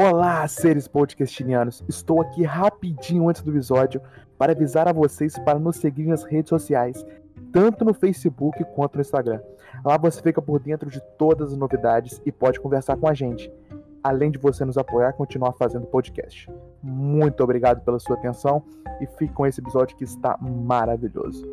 Olá, seres podcastinianos! Estou aqui rapidinho antes do episódio para avisar a vocês para nos seguir nas redes sociais, tanto no Facebook quanto no Instagram. Lá você fica por dentro de todas as novidades e pode conversar com a gente, além de você nos apoiar e continuar fazendo podcast. Muito obrigado pela sua atenção e fique com esse episódio que está maravilhoso.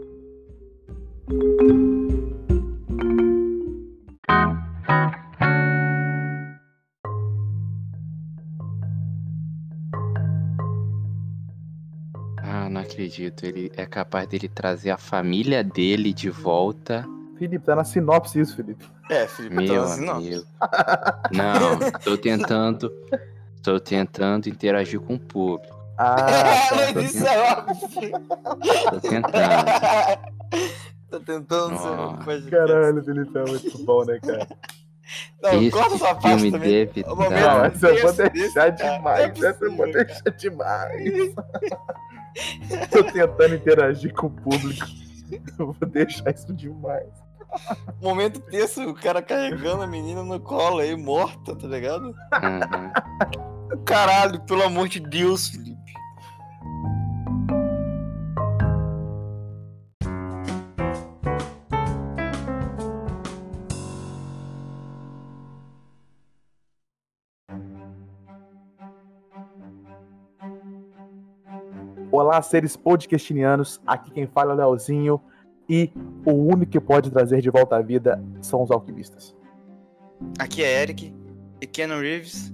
Acredito. Ele é capaz dele trazer a família dele de volta. Felipe, tá na sinopse isso, Felipe. É, Felipe, Meu então assim, não. amigo. Não, tô tentando. Tô tentando interagir com o público. Ah, tá. Mas isso é óbvio. Tô tentando. Tá tentando ser um Nossa. podcast. Caralho, Felipe, é muito bom, né, cara? Não, Esse corta essa parte também. deve dar- Não, essa eu vou deixar cara. demais. É Essa eu vou deixar demais. Tô tentando interagir com o público. Eu vou deixar isso demais. Momento tenso, o cara carregando a menina no colo aí, morta, tá ligado? Uhum. Caralho, pelo amor de Deus, Felipe. Olá, seres podcastinianos. Aqui quem fala é o Leozinho. E o único que pode trazer de volta à vida são os alquimistas. Aqui é Eric e Keanu Reeves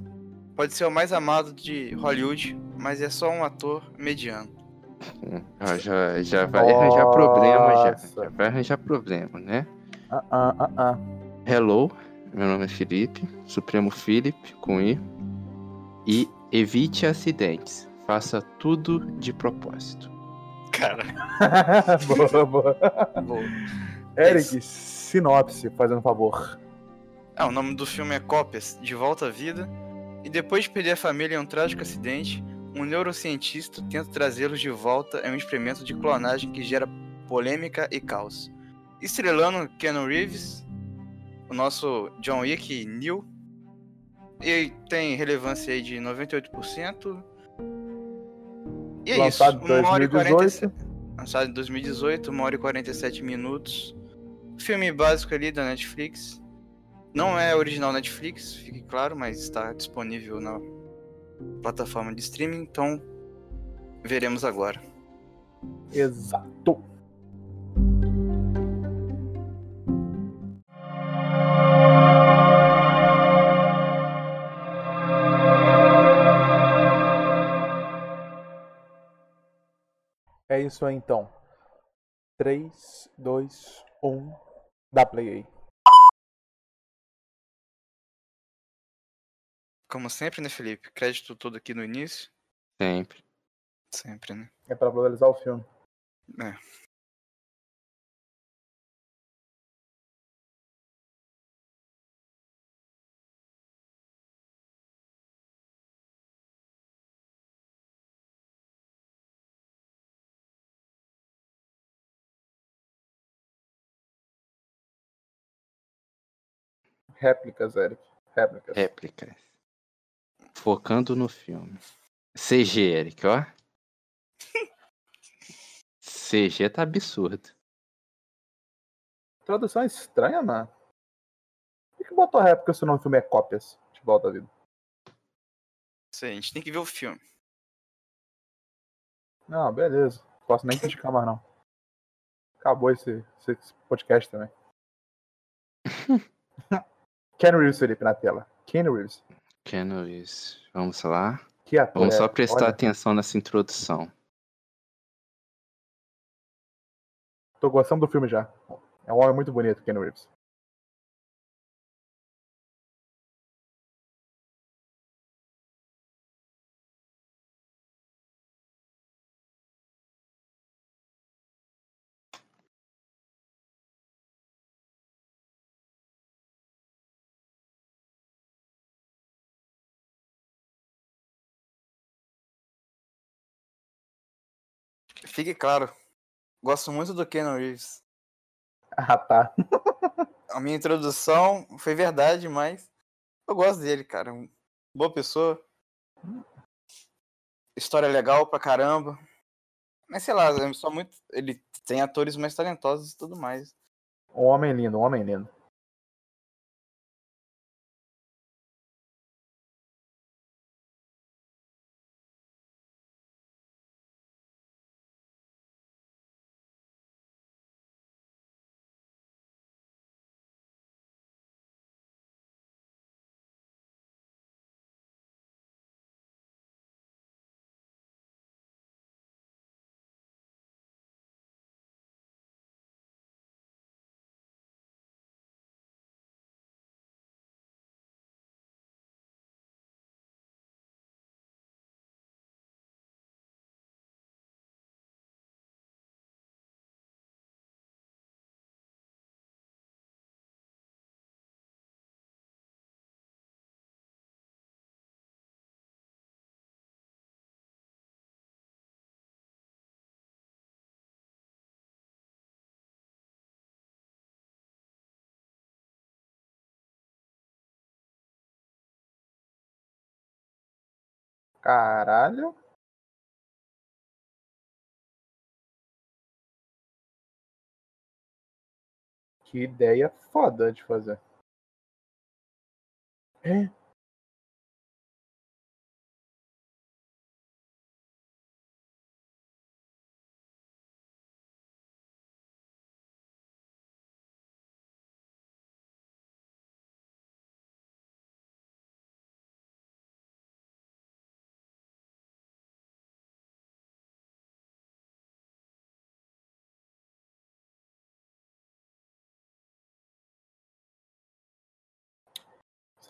pode ser o mais amado de Hollywood, mas é só um ator mediano. Já, já vai arranjar problema, já. Nossa. Já vai arranjar problema, né? Ah, ah, ah, ah. Hello, meu nome é Felipe, Supremo Philip, com I. E evite acidentes. Faça tudo de propósito. Cara, boa, boa. boa. Eric, sinopse, fazendo um favor. Ah, o nome do filme é Cópias, De Volta à Vida. E depois de perder a família em um trágico acidente, um neurocientista tenta trazê-los de volta em um experimento de clonagem que gera polêmica e caos. Estrelando Keanu Reeves, o nosso John Wick Neil. E tem relevância aí de 98%. E é Lançado em isso. Uma hora e 2018. 47 Lançado em 2018, 1 hora e 47 minutos. Filme básico ali da Netflix. Não é original Netflix, fique claro, mas está disponível na plataforma de streaming, então veremos agora. Exato. Isso aí então. 3, 2, 1. Dá play aí. Como sempre, né, Felipe? Crédito todo aqui no início. Sempre. Sempre, né? É pra valorizar o filme. É. Réplicas, Eric. Réplicas. Réplicas. Focando no filme. CG, Eric, ó. CG tá absurdo. Tradução estranha, mano. Por que botou réplica se o nome do filme é cópias? De volta à vida. Isso aí, a gente tem que ver o filme. Não, beleza. Posso nem criticar mais, não. Acabou esse, esse podcast também. Ken Reeves, Felipe, na tela. Ken Reeves. Keanu Reeves. Vamos lá. Que ator Vamos é? só prestar Olha, atenção nessa introdução. Tô gostando do filme já. É um homem muito bonito, Ken Reeves. Fique claro, gosto muito do Keanu Reeves. Ah, tá. A minha introdução foi verdade, mas eu gosto dele, cara. Boa pessoa, História legal pra caramba. Mas sei lá, é só muito. Ele tem atores mais talentosos e tudo mais. Um homem lindo, um homem lindo. Caralho. Que ideia foda de fazer. É.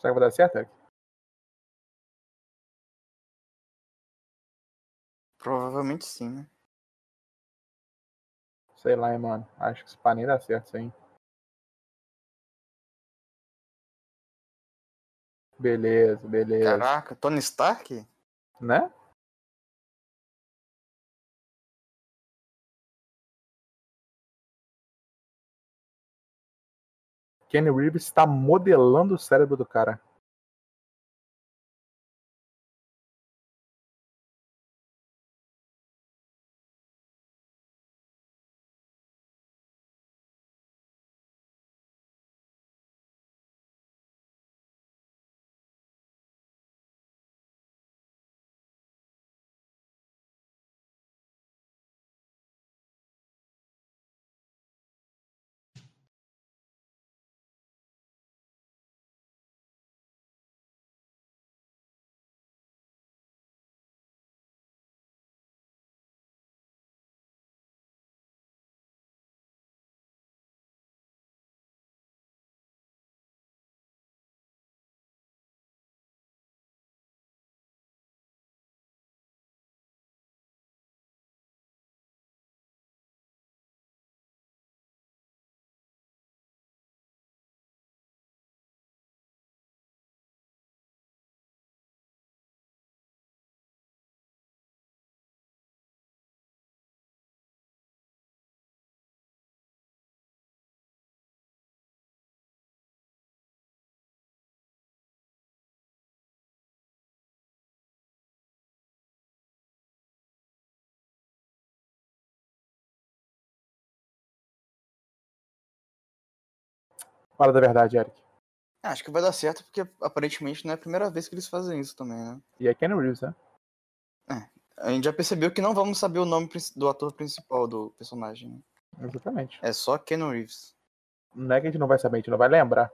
Será que vai dar certo, Eric? Provavelmente sim, né? Sei lá, hein, mano. Acho que esse pá nem dá certo isso aí. Beleza, beleza. Caraca, Tony Stark? Né? Kenny Reeves está modelando o cérebro do cara. Fala da verdade, Eric. Acho que vai dar certo, porque aparentemente não é a primeira vez que eles fazem isso também, né? E é Kenny Reeves, né? A gente já percebeu que não vamos saber o nome do ator principal do personagem. né? Exatamente. É só Ken Reeves. Não é que a gente não vai saber, a gente não vai lembrar.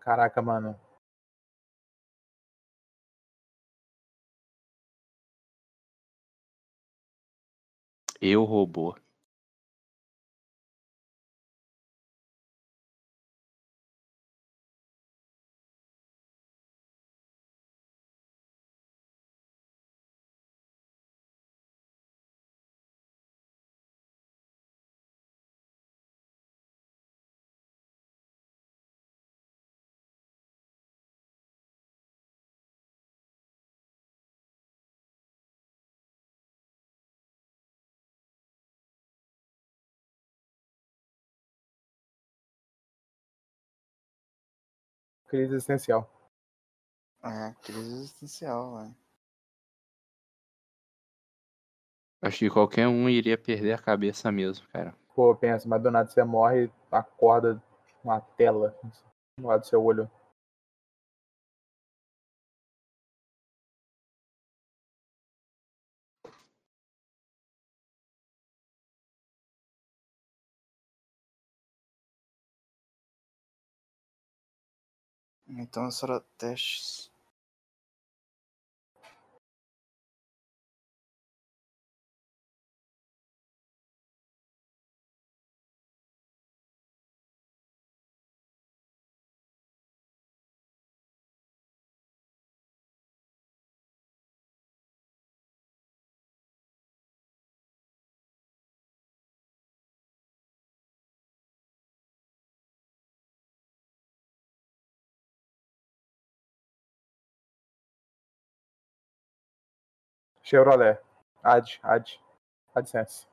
Caraca, mano. Eu, robô. Crise existencial. É, crise existencial, velho. Acho que qualquer um iria perder a cabeça mesmo, cara. Pô, pensa, mas do nada você morre acorda uma tela no lado do seu olho. Então será testes. Chevrolet. Ad, ad. AdSense.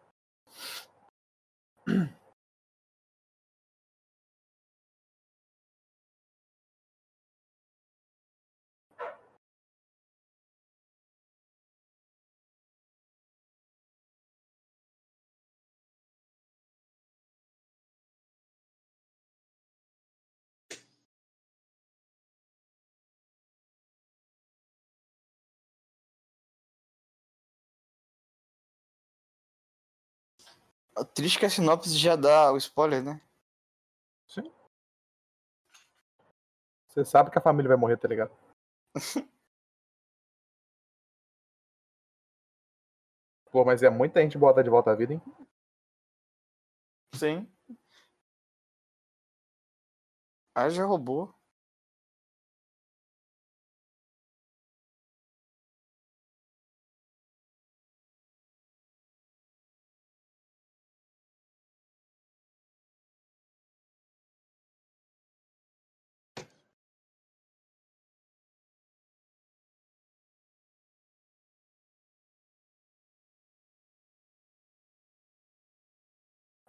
Triste é que a sinopse já dá o spoiler, né? Sim. Você sabe que a família vai morrer, tá ligado? Pô, mas é muita gente botar de volta à vida, hein? Sim. Ah, já roubou.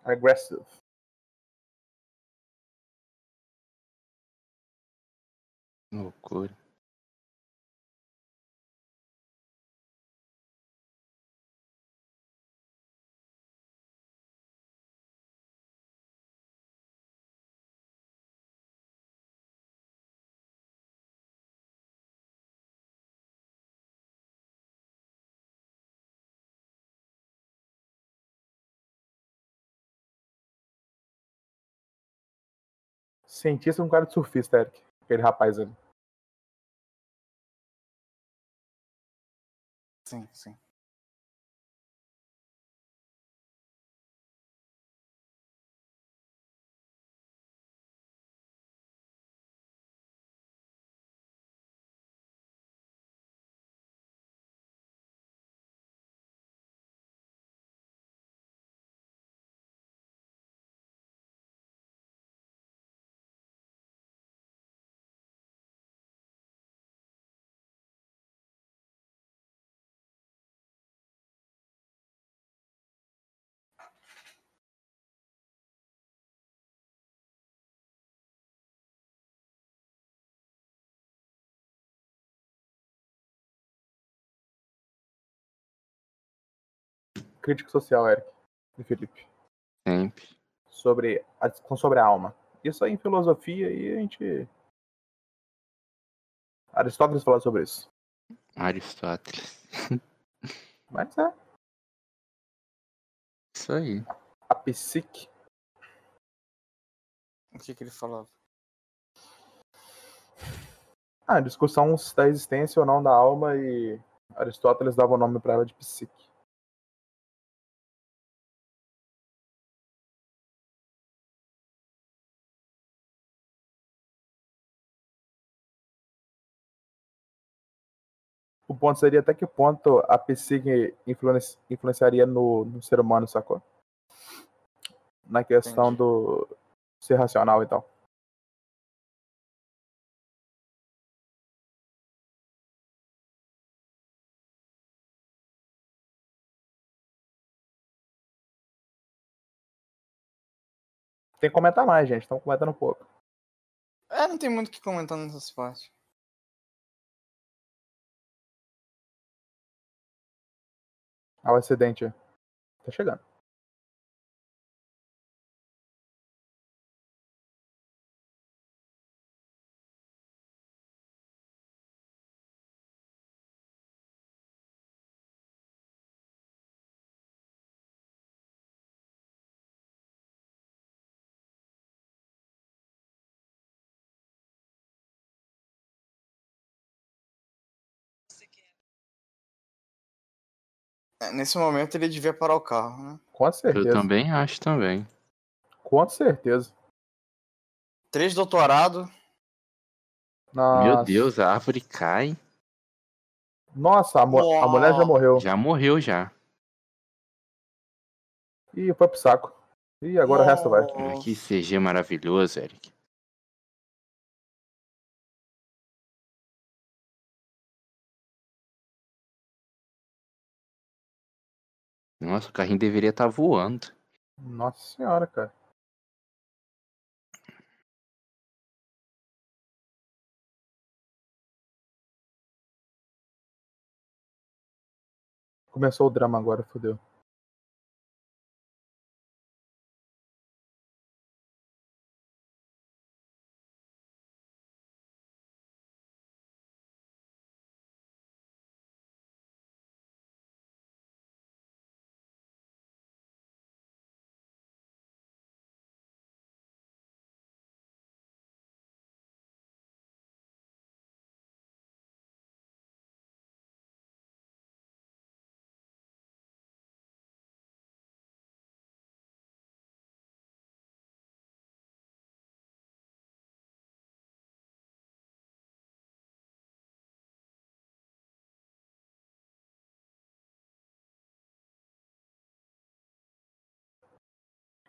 Aggressive. Oh, Loucura. Cientista um cara de surfista, Eric. Aquele rapaz ali. Sim, sim. Crítico social, Eric. E Felipe. Sempre. Sobre a discussão sobre a alma. Isso aí em filosofia e a gente. Aristóteles falou sobre isso. Aristóteles. Mas é. Isso aí. A psique. O que que ele falava? Ah, discussão da existência ou não da alma e Aristóteles dava o nome para ela de psique. O ponto seria até que ponto a psique influenci- influenciaria no, no ser humano, sacou? Na questão Entendi. do ser racional e tal. Tem que comentar mais, gente. Estamos comentando um pouco. É, não tem muito o que comentar nessas partes. Ah, o acidente. Tá chegando. Nesse momento ele devia parar o carro, né? Com Eu certeza. também acho também. Com certeza. Três doutorado. Nossa. Meu Deus, a árvore cai. Nossa, a, mu- a mulher já morreu. Já morreu já. Ih, foi pro saco. Ih, agora o resto vai. Nossa. Que CG maravilhoso, Eric. Nossa, o carrinho deveria estar voando. Nossa senhora, cara. Começou o drama agora, fodeu.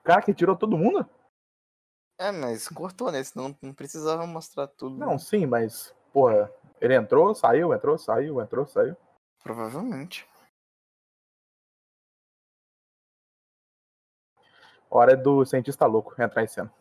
Cara, que tirou todo mundo? É, mas cortou, né? Senão não precisava mostrar tudo. Não, sim, mas, porra, ele entrou, saiu, entrou, saiu, entrou, saiu. Provavelmente. Hora é do cientista louco entrar em cena.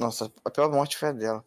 Nossa, a pior morte foi a dela.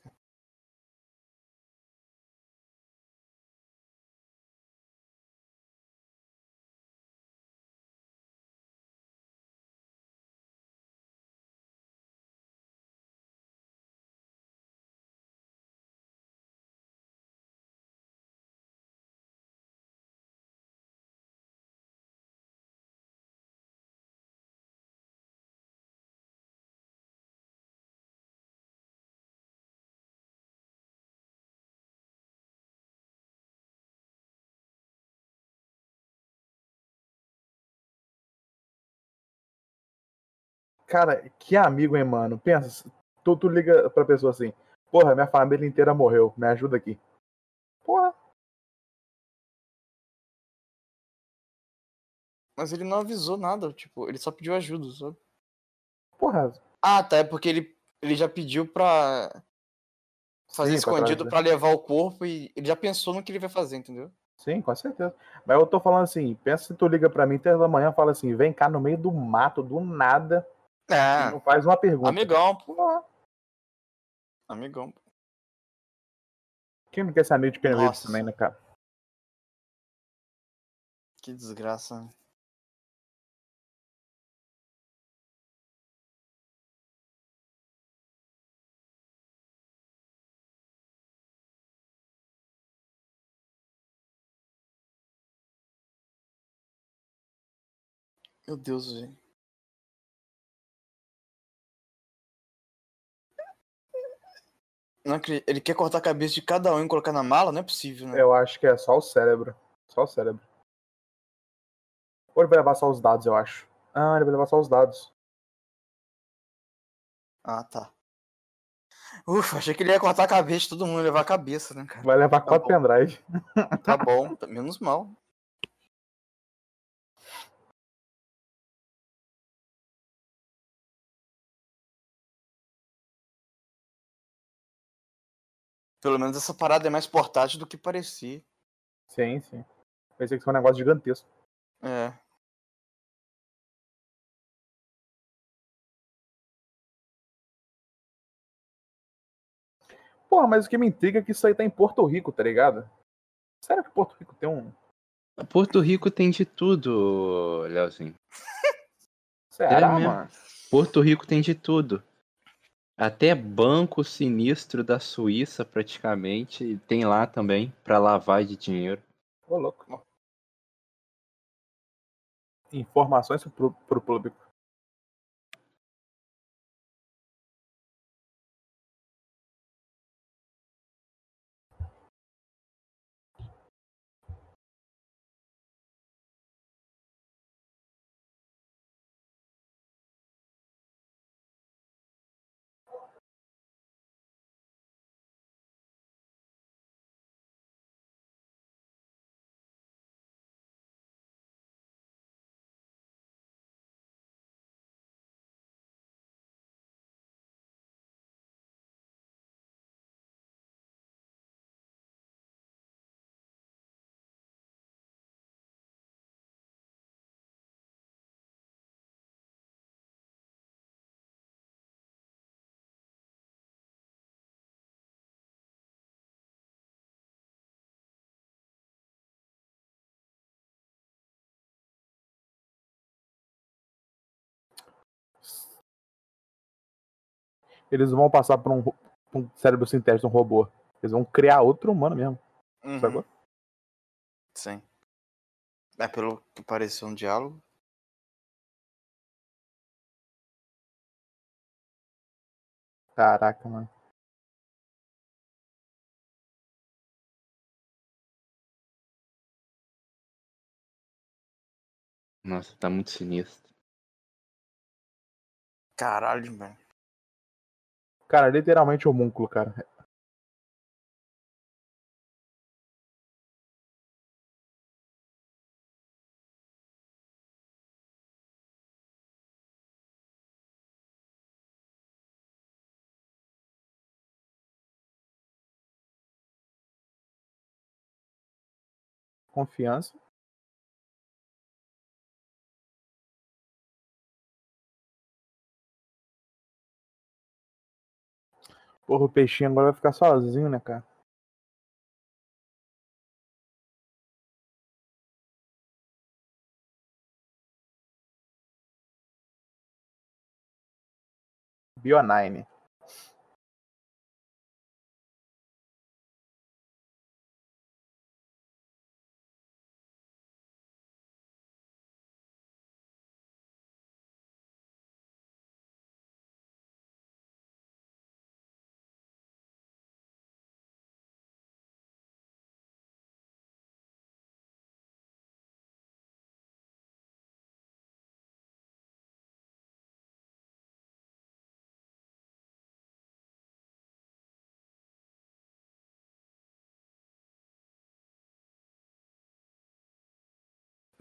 Cara, que amigo, hein, mano? Pensa, tu, tu liga pra pessoa assim, porra, minha família inteira morreu, me ajuda aqui. Porra, Mas ele não avisou nada, tipo, ele só pediu ajuda, sabe? porra, Ah, tá, é porque ele, ele já pediu pra fazer Sim, escondido pra levar o corpo e ele já pensou no que ele vai fazer, entendeu? sim, com certeza. Mas eu tô falando assim, pensa se tu liga pra mim três da manhã e fala assim, vem cá no meio do mato, do nada, É, não faz uma pergunta. amigão, pô. Amigão. pô. quem não quer ser amigo de Nossa. também, né, cara? Que desgraça. Meu Deus, velho. Não acre- Ele quer cortar a cabeça de cada um e colocar na mala? Não é possível, né? Eu acho que é só o cérebro. Só o cérebro. Ou ele vai levar só os dados, eu acho. Ah, ele vai levar só os dados. Ah, tá. Ufa, achei que ele ia cortar a cabeça de todo mundo e levar a cabeça, né, cara? Vai levar Tá quatro pendrive. Tá bom, menos mal. Pelo menos essa parada é mais portátil do que parecia. Sim, sim. Pensei que foi um negócio gigantesco. É. Porra, mas o que me intriga é que isso aí tá em Porto Rico, tá ligado? Sério que Porto Rico tem um. Porto Rico tem de tudo, Leozinho. Será, mesmo. mano? Porto Rico tem de tudo. Até banco sinistro da Suíça, praticamente, tem lá também, pra lavar de dinheiro. Ô, louco. Informações pro, pro público. Eles vão passar por um, um cérebro sintético, um robô. Eles vão criar outro humano mesmo. Uhum, Sacou? Sim. É pelo que pareceu um diálogo. Caraca, mano. Nossa, tá muito sinistro. Caralho, velho. Cara, literalmente homúnculo, cara. Confiança. Porra, o peixinho agora vai ficar sozinho, né, cara? Bio9.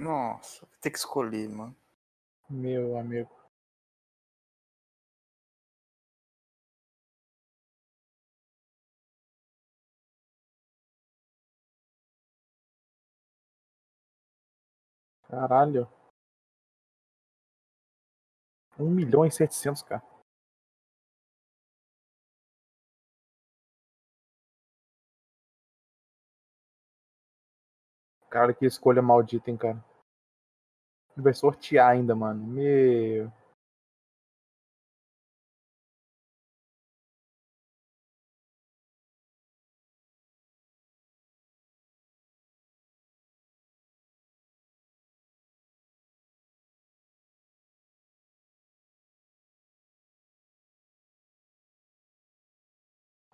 Nossa, vou ter que escolher, mano. Meu amigo. Caralho. 1 milhão e 700, cara. Cara, que escolha maldita, hein, cara. Vai sortear ainda, mano. Meu.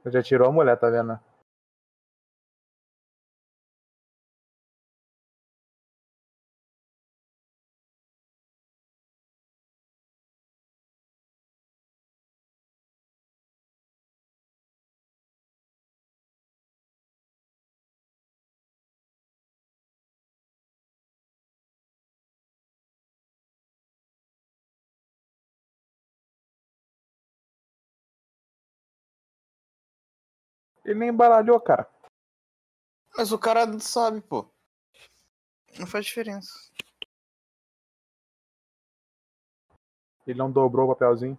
Já tirou a mulher, tá vendo? Ele nem embaralhou, cara. Mas o cara sabe, pô. Não faz diferença. Ele não dobrou o papelzinho.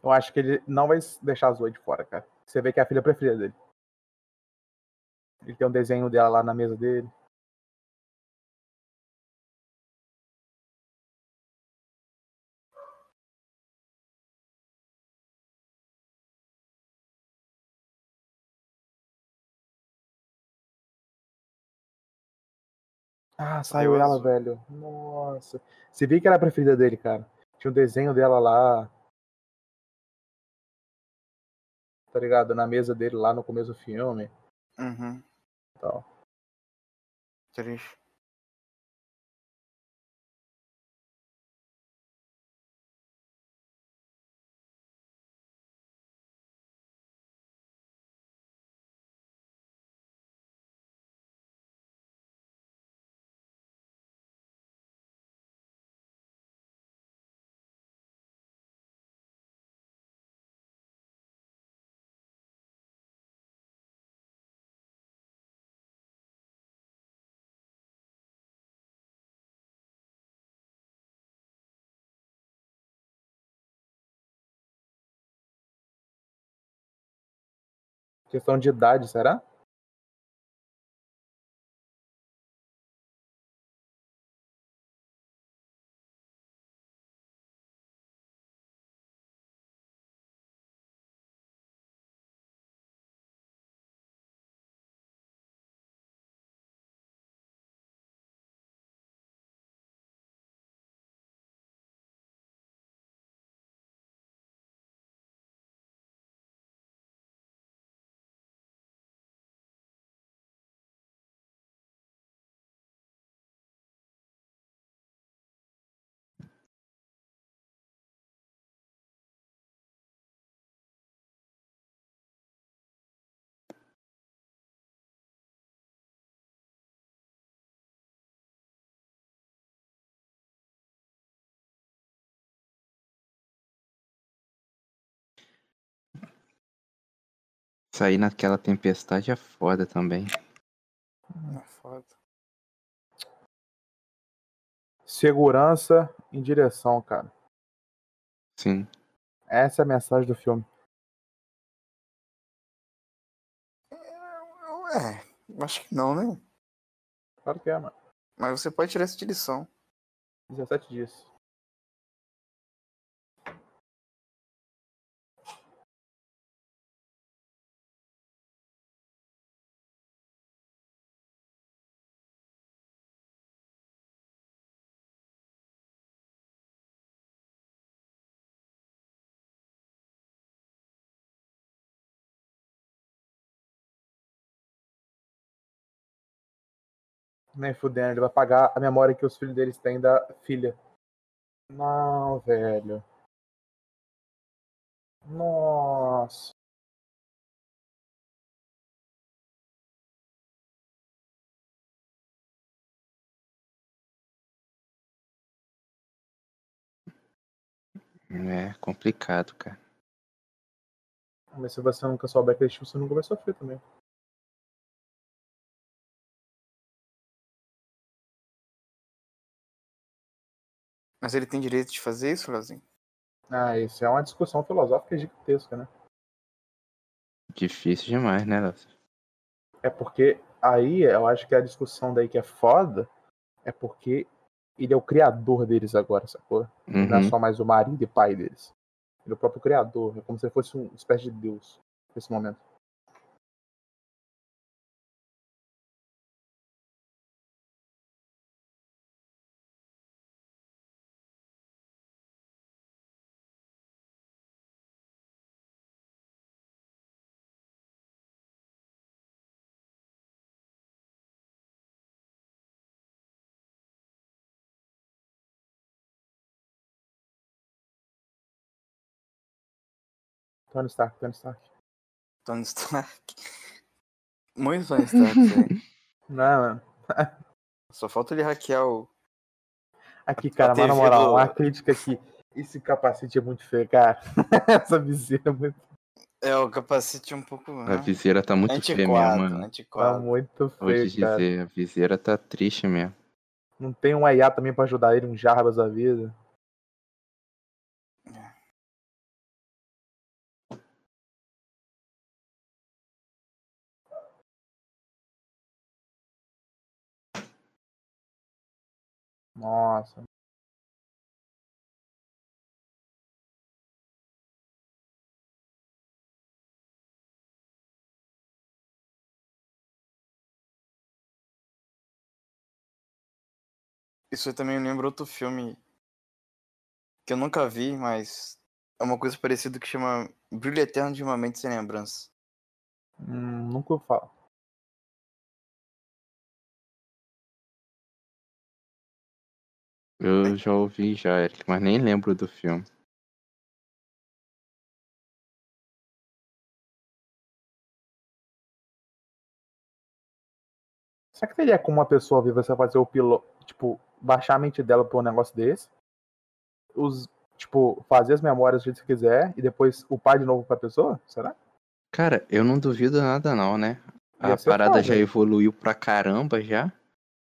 Eu acho que ele não vai deixar a Zoe de fora, cara. Você vê que é a filha preferida dele. Ele tem um desenho dela lá na mesa dele. Ah, saiu ela, velho. Nossa. Você viu que era a preferida dele, cara. Tinha um desenho dela lá. Tá ligado? Na mesa dele lá no começo do filme. Uhum. Tal. Triste. Questão de idade, será? Sair naquela tempestade é foda também. É foda. Segurança em direção, cara. Sim. Essa é a mensagem do filme. É, acho que não, né? Claro que é, mano. Mas você pode tirar essa de lição. 17 dias. Nem fudendo, ele vai pagar a memória que os filhos deles têm da filha. Não, velho. Nossa. É complicado, cara. Mas se você nunca souber que existe, você nunca vai sofrer também. Mas ele tem direito de fazer isso, Leozinho? Ah, isso é uma discussão filosófica gigantesca, né? Difícil demais, né, Léo? É porque aí eu acho que a discussão daí que é foda é porque ele é o criador deles agora, sacou? Ele Não é Uhum. só mais o marido e pai deles. Ele é o próprio criador. É como se ele fosse uma espécie de deus nesse momento. Tony Stark, Tony Stark. Tony Stark. Muito Tony Stark, velho. Não, mano. Só falta ele hackear o. Aqui, cara, A mas na moral, do- uma crítica aqui. Esse capacete é muito feio, cara. Essa viseira é muito, É, o capacete é um pouco. A né? viseira tá muito feia antiquado, mesmo, mano. tá antiquado. muito Vou te feio, cara. dizer, a viseira tá triste mesmo. Não tem um IA também pra ajudar ele, um Jarbas da vida. Nossa. Isso aí também me lembra outro filme que eu nunca vi, mas é uma coisa parecida que chama Brilho Eterno de uma Mente Sem Lembrança. Hum, nunca falo. Eu já ouvi já, Eric, mas nem lembro do filme. Será que teria como uma pessoa viva você fazer o piloto, tipo, baixar a mente dela pra um negócio desse? Os, tipo, fazer as memórias do jeito que você quiser e depois upar de novo pra pessoa? Será? Cara, eu não duvido nada não, né? A parada foda. já evoluiu pra caramba já.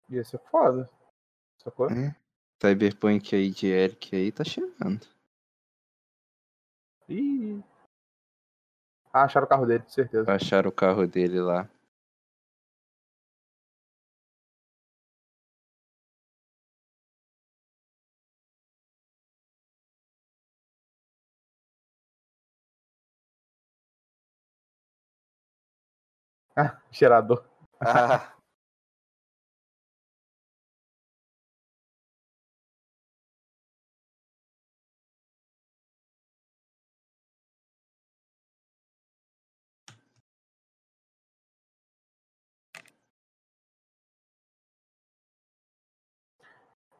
Ia ser foda. Sacou? É. Cyberpunk aí de Eric aí tá chegando. Ih. Ah, acharam o carro dele, certeza. Acharam o carro dele lá. Ah, cheirador. Ah,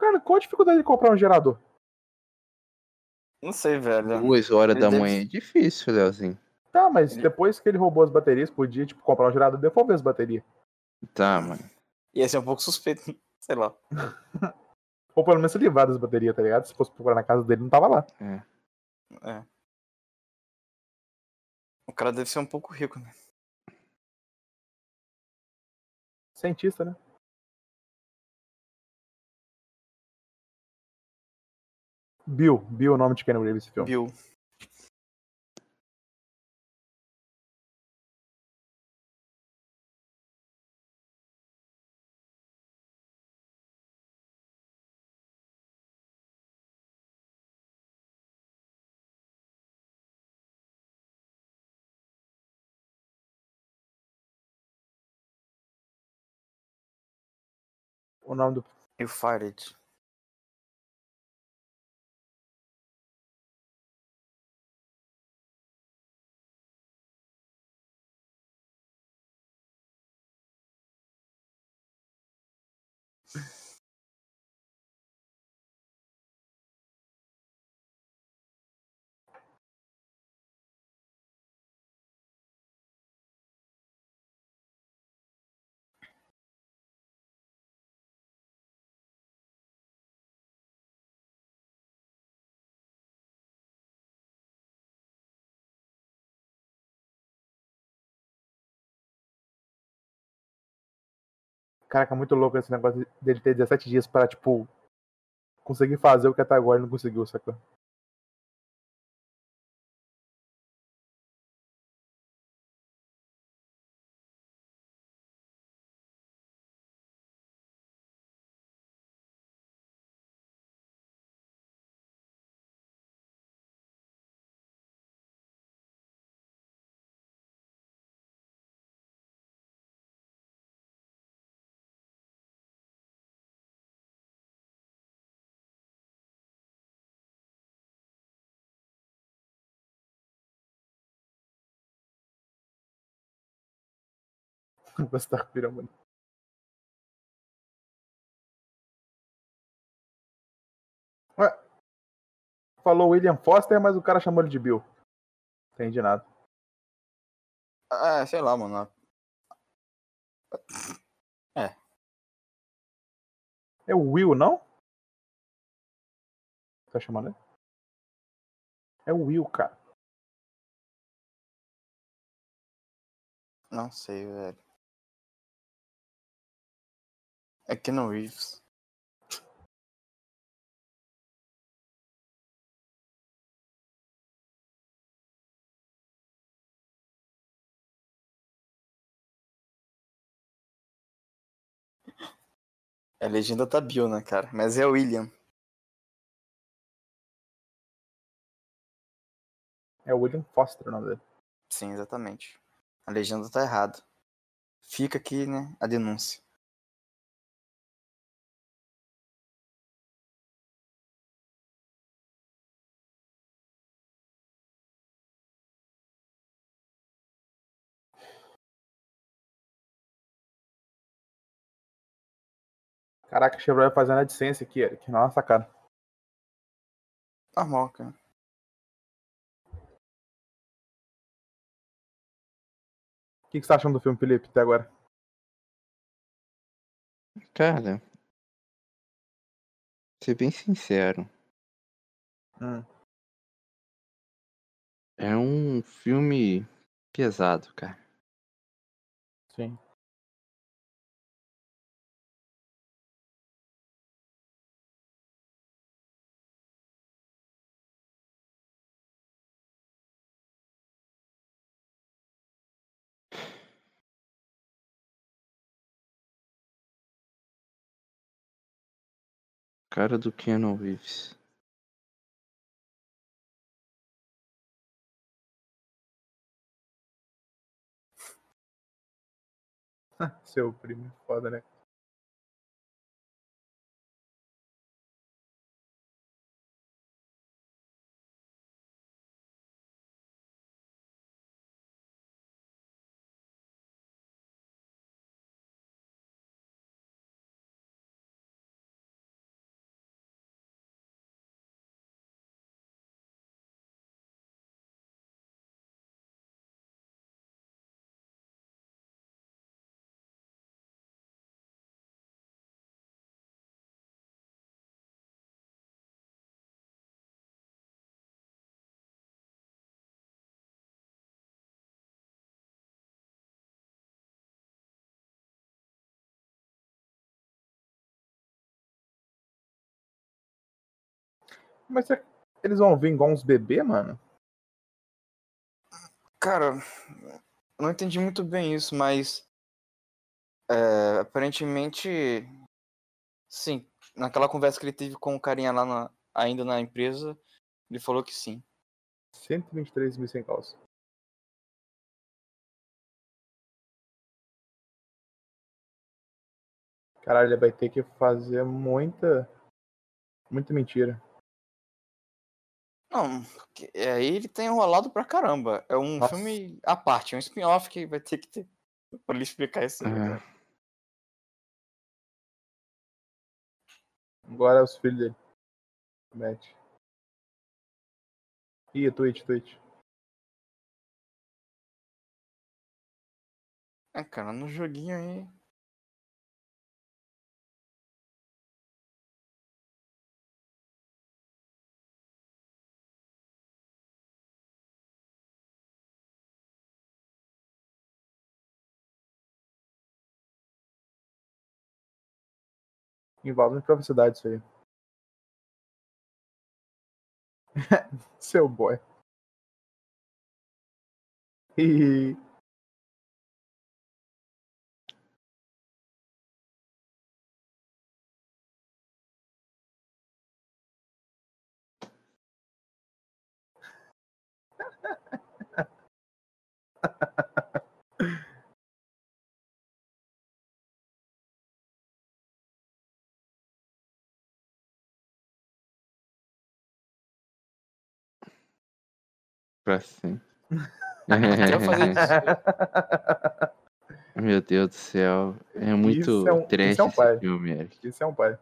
Cara, qual a dificuldade de comprar um gerador? não sei, velho. Duas horas Ele da deve- manhã é difícil, Leozinho. Tá, mas Ele- depois que ele roubou as baterias, podia, tipo, comprar um gerador e devolver as baterias. Tá, mano. Ia ser um pouco suspeito, sei lá. Ou pelo menos se livrar das baterias, tá ligado? Se fosse procurar na casa dele, não tava lá. É. O cara deve ser um pouco rico, né? Cientista, né? Bill. Bill é o nome de Keanu Reeves esse filme. Bill. O nome do. You fired. Caraca, muito louco esse negócio dele ter 17 dias pra, tipo, conseguir fazer o que até agora ele não conseguiu, sacou? Você tá pirando. Ué, falou William Foster, mas o cara chamou ele de Bill. Entendi nada. Ah, sei lá, mano. É o Will, não? Tá chamando ele? É o Will, cara. Não sei, velho. É que no Reeves. A legenda tá Bill, né, cara? Mas é o William. É o William Foster o nome dele. Sim, exatamente. A legenda tá errada. Fica aqui, né, a denúncia. Caraca, Chevrolet fazendo a licença aqui, Eric. Nossa, cara. Normal, cara. O que, que você tá achando do filme, Felipe, até agora? Cara, ser bem sincero, Hum. é um filme pesado, cara. Sim. Cara do Keanu Reeves. Seu primo é foda, né? Mas é- eles vão vir igual uns bebê, mano? Cara, não entendi muito bem isso, mas. é, aparentemente. Sim. Naquela conversa que ele teve com o carinha lá na- ainda na empresa, ele falou que sim. 123 mil sem calça. Caralho, ele vai ter que fazer muita. Muita mentira. Não, aí ele tá enrolado pra caramba. É um Nossa. filme à parte, é um spin-off que vai ter que ter pra ele explicar isso aí. É. né? Agora é os filhos dele. Mete. Ih, Twitch, Twitch. É, cara, no joguinho aí. Envolve privacidade isso aí. Seu boy. Ih, Pra sim. Até eu fazer isso. Meu Deus do céu. É muito é um- isso é um esse filme, Eric. Isso é um pai.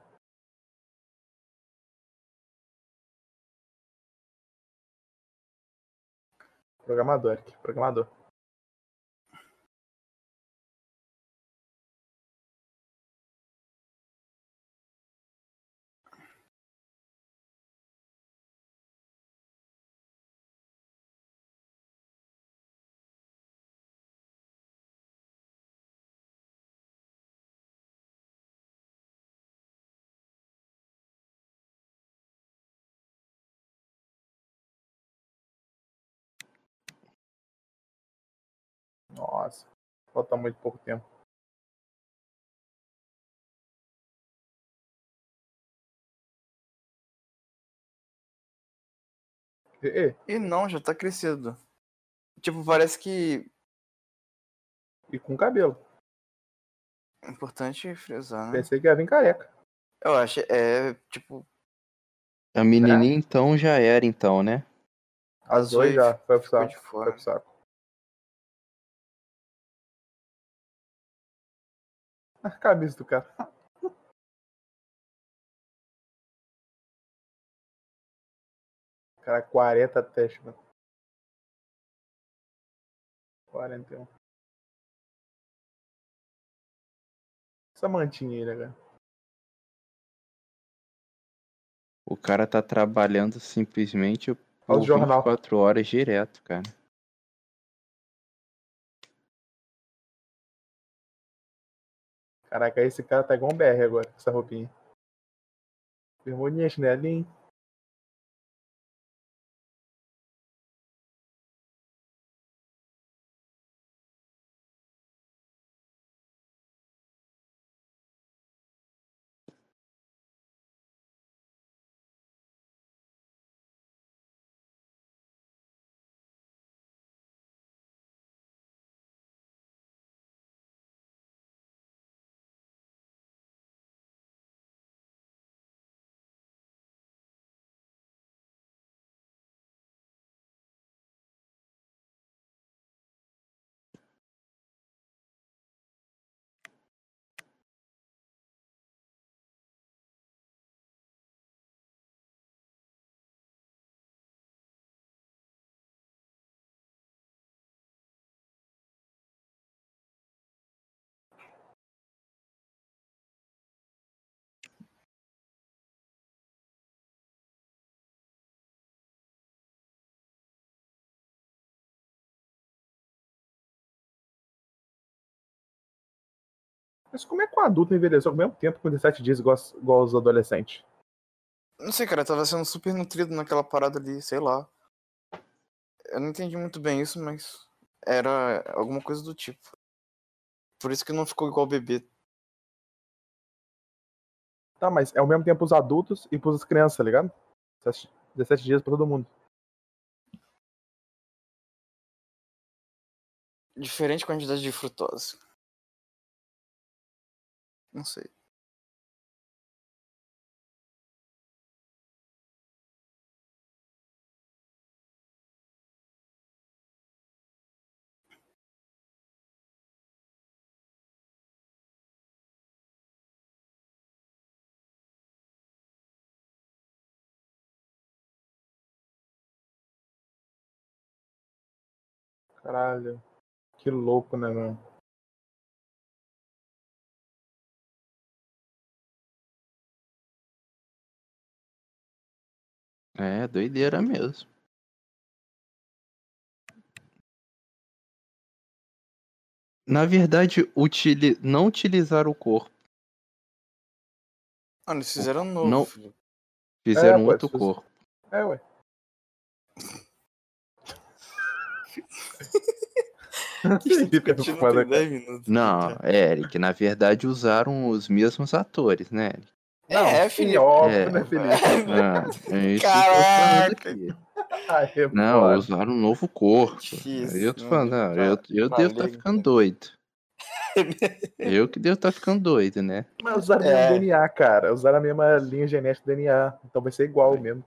Programador, Eric. Programador. Nossa, falta muito pouco tempo. E, e, E não, já tá crescido. Tipo, parece que e com cabelo. é importante frisar, né? Pensei que ia vir careca. Eu acho, é, tipo, A menininha então já era, então, né? As duas já, foi pro saco. Foi pro saco. A camisa do cara. Cara, 40 testes, mano. 41. Essa mantinha aí, né, cara? O cara tá trabalhando simplesmente por Olha o jornal. 24 horas direto, cara. Caraca, esse cara tá igual um BR agora, com essa roupinha. Bermudinha, chinelinho. Mas como é que um adulto envelheceu ao mesmo tempo com 17 dias igual, igual os adolescentes? não sei, cara, tava sendo super nutrido naquela parada ali, sei lá. Eu não entendi muito bem isso, mas era alguma coisa do tipo. Por isso que não ficou igual bebê. Tá, mas é ao mesmo tempo pros adultos e pros crianças, tá ligado? 17 17 dias pra todo mundo. Diferente quantidade de frutose. Não sei. Caralho. Que louco, né, mano? É, doideira mesmo. Na verdade, utili... não utilizar o corpo. Ah, eles fizeram novo. Não. filho. Fizeram É, outro se- corpo. É, ué. É Discutiu não foda, tem cara. 10 minutos. Não, Eric, na verdade usaram os mesmos atores, né? Eric? Não, é, sim, Felipe. óbvio, É. né, Felipe? Ah, é isso que eu tô falando Caraca. aqui. Ai, é Não, usaram um novo corpo. Aí eu tô né? falando, não, Tá eu, eu devo estar maligno. ficando doido. Eu que devo estar ficando doido, né? Mas usaram o É. mesmo DNA, cara. Usaram a mesma linha genética do DNA. Então vai ser igual mesmo.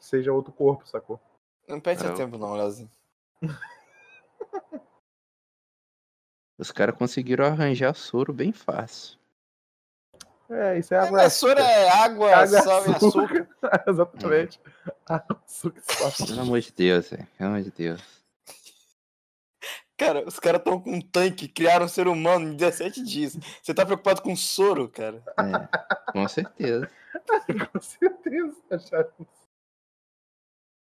Seja outro corpo, sacou? Não perde seu Não. tempo, não, Leozinho. Os caras conseguiram arranjar soro bem fácil. É, isso é água. A vassoura é água, Água, sal e açúcar. Exatamente. Água, açúcar e sal. Pelo amor de Deus, velho. Pelo amor de Deus. Cara, os caras estão com um tanque, criaram um ser humano em 17 dias. Você tá preocupado com soro, cara? É, com certeza. Com certeza. Acharam,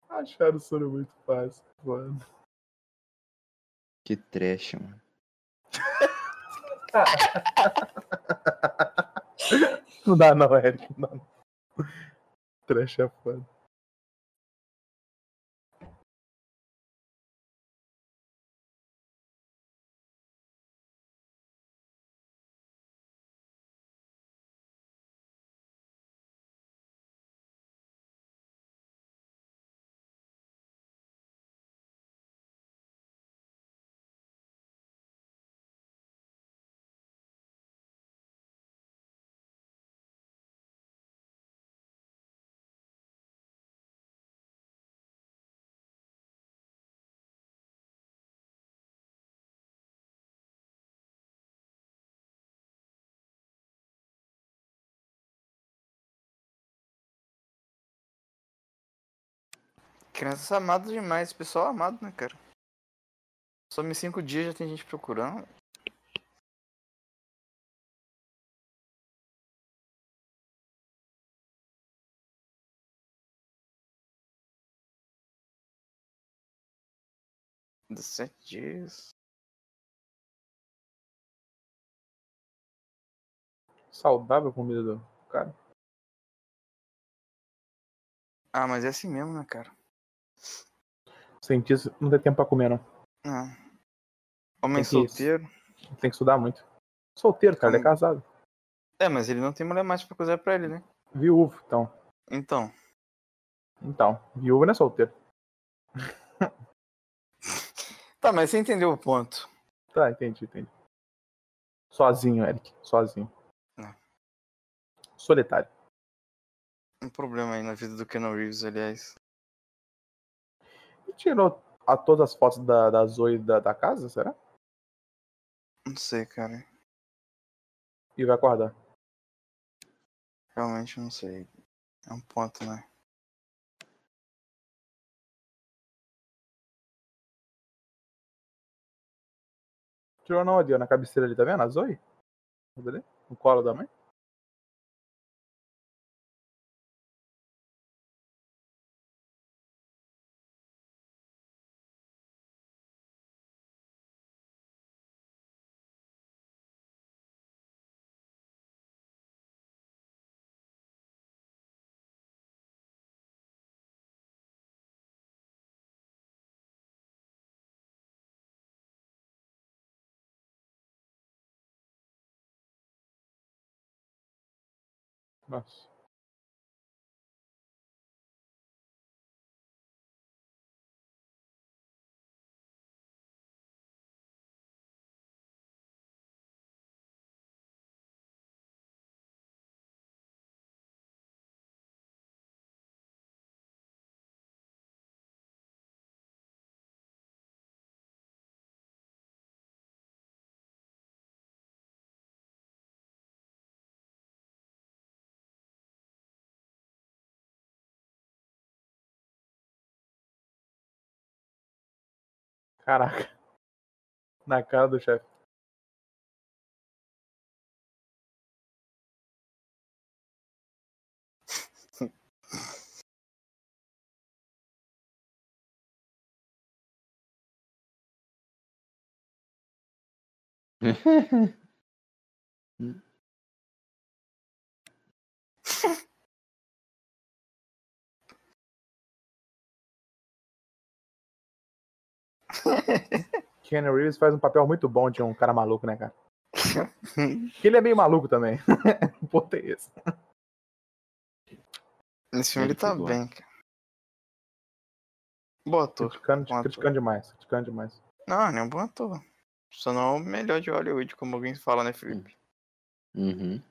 acharam o sono muito fácil. Mano. Que trash, mano. Não dá não, Eric. Não dá não. Trash é foda. Crianças amadas demais, pessoal amado, né, cara? Some cinco dias já tem gente procurando. Dezessete dias. Saudável a comida do cara. Ah, mas é assim mesmo, né, cara? Cientista não tem tempo pra comer, não. Ah. Homem Tem que solteiro. Tem que estudar muito. Solteiro, cara, ele é Como- casado. É, mas ele não tem mulher mais pra cozinhar pra ele, né? Viúvo, então. Então. Então, viúvo não é solteiro. Tá, mas você entendeu o ponto. Tá, entendi, entendi. Sozinho, Eric. Sozinho. É. Solitário. Um problema aí na vida do Keanu Reeves, aliás. Tirou a todas as fotos da, da Zoe da, da casa, será? Não sei, cara. E vai acordar. Realmente não sei. É um ponto, né? Tirou não ali, ó, na cabeceira ali, tá vendo? A Zoe? No colo da mãe? Nossa. Caraca. Na cara do chefe. Keanu Reeves faz um papel muito bom de um cara maluco, né, cara? Ele é meio maluco também. o ponto é esse. Nesse filme ele tá Ele bem, cara. Boa ator. Criticando, Bom ator. criticando demais. Criticando demais. Não, ele é um bom ator. Só não é o melhor de Hollywood, como alguém fala, né, Felipe? Uhum.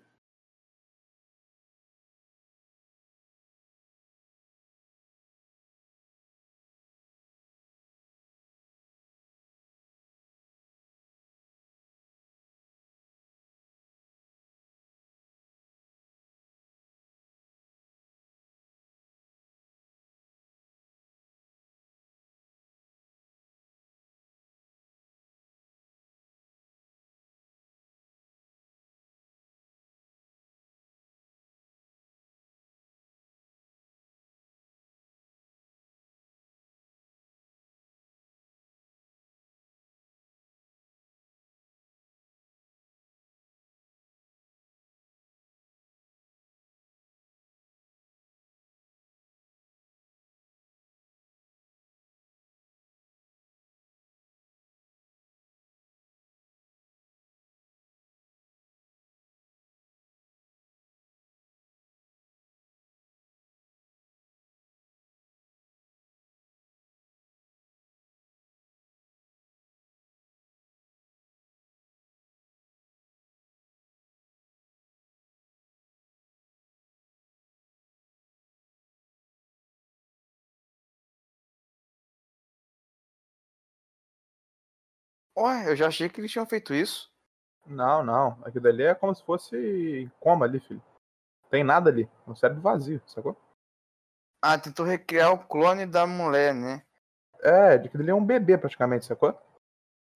Ué, eu já achei que eles tinham feito isso. Não, não. Aquilo dali é como se fosse coma ali, filho. Tem nada ali. Um cérebro vazio, sacou? Ah, tentou recriar o clone da mulher, né? É, de que ele é um bebê praticamente, sacou?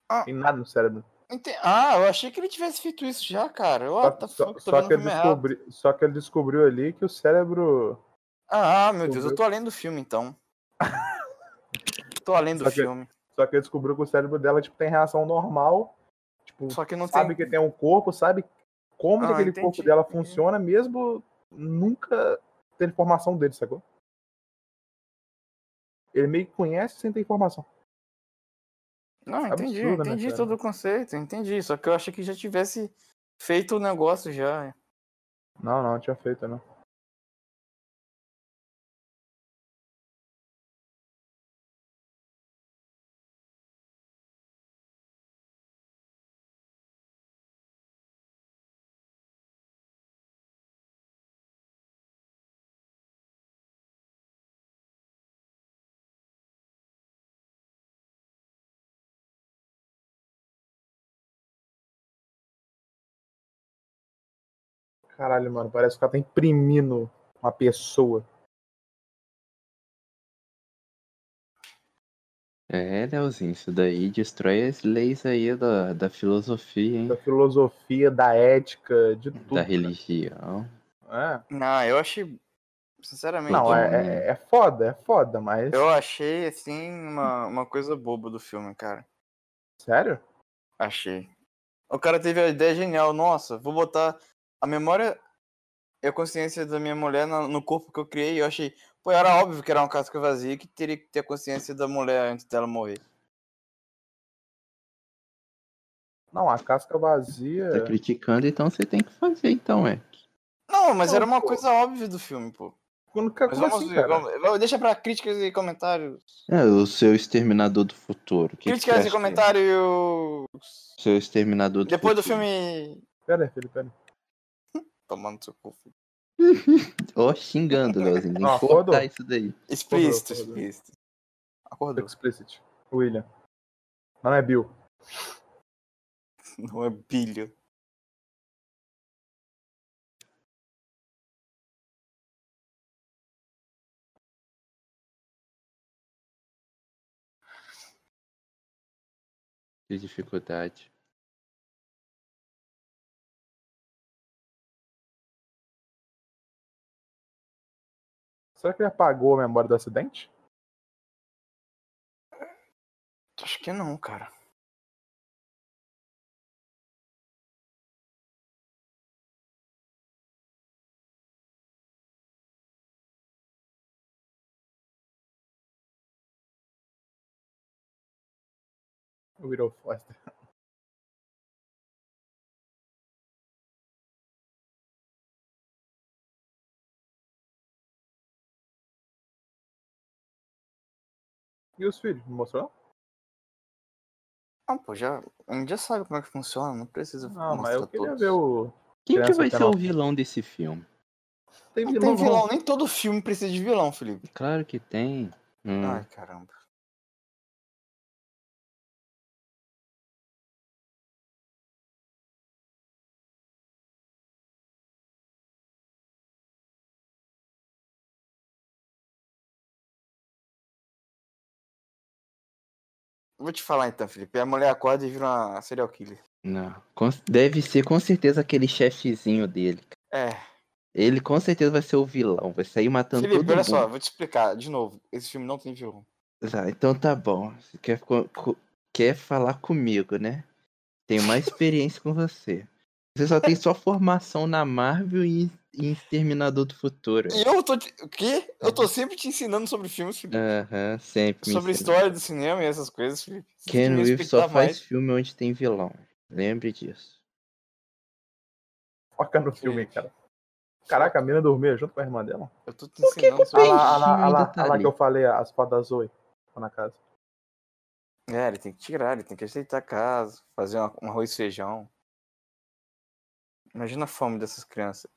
Ah. Tem nada no cérebro. Ente- Ah, eu achei que ele tivesse feito isso já, cara. Eu, Só, the só- só que ele filme errado. descobri, só que ele descobriu ali que o cérebro. Ah, meu Deus, eu Descobriu. tô além do filme, então. tô além do Só que- filme. Só que ele descobriu que o cérebro dela tipo, tem reação normal. Tipo, Só que não sabe tem... que tem um corpo, sabe como Ah, aquele entendi, corpo dela funciona, mesmo nunca tendo informação dele, sacou? Ele meio que conhece sem ter informação. Não, entendi, absurdo, né, entendi cara? todo o conceito, entendi. Só que eu achei que já tivesse feito o negócio já. Não, não, tinha feito, não. Caralho, mano, parece que o cara tá imprimindo uma pessoa. É, Leozinho, isso daí destrói as leis aí da, da filosofia, hein? Da filosofia, da ética, de tudo. Da religião. É. Não, eu achei. Sinceramente, Não, eu, é, é, é foda, é foda, mas. eu achei assim uma, uma coisa boba do filme, cara. Sério? Achei. O cara teve a ideia genial, nossa, vou botar a memória e a consciência da minha mulher no corpo que eu criei. Eu achei, pô, era óbvio que era uma casca vazia que teria que ter a consciência da mulher antes dela morrer. Não, a casca Tá vazia. criticando, então você tem que fazer, então, é. Não, mas Não, era uma pô. coisa óbvia do filme, pô. Como, Mas como vamos assim, ver, vamos- deixa pra críticas e comentários. É, o seu exterminador do futuro. Que que críticas e que é? comentários. Seu exterminador do Depois do futuro. filme. Pera aí, filho, pera aí. Tomando seu cu. Ó, xingando, Leozinho. Não, que cortar acordou. isso daí. Explícito, acordou. explícito. Acordou. Explicit. William. Não é Bill. Não é bilho. Que dificuldade. Será que ele apagou a memória do acidente? Acho que não, cara. Will Foster. E os filhos? Não mostrou? Ah, pô, já, a gente já sabe como é que funciona, não precisa Não, mas mostrar eu queria todos. ver o. Quem que vai até ser o vilão desse filme? Tem Não vilão, tem vilão, nem todo filme precisa de vilão, Felipe. Claro que tem. Hum. Ai, caramba. Vou te falar então, Felipe. A mulher acorda e vira uma serial killer. Não. Deve ser com certeza aquele chefezinho dele. É. Ele com certeza vai ser o vilão. Vai sair matando Felipe, todo olha mundo. só, vou te explicar de novo. Esse filme não tem vilão. Tá, então tá bom. Você quer, quer falar comigo, né? Tenho mais experiência com você. Você só tem só formação na Marvel e em Exterminador do Futuro. E eu tô. te- O quê? Eu tô sempre te ensinando sobre filmes, Felipe. Aham, sempre. me sobre ensina. história do cinema e essas coisas, Felipe. Você Ken Reeves só respeitar faz mais. filme onde tem vilão. Lembre disso. Foca no filme, cara. Caraca, a mina dormia junto com a irmã dela. Eu tô te Por que ensinando sobre. lá, olha lá, tá que eu falei as da Zoe. Lá na casa. É, ele tem que tirar, ele tem que aceitar a casa, fazer uma- um arroz e feijão. Imagina a fome dessas crianças.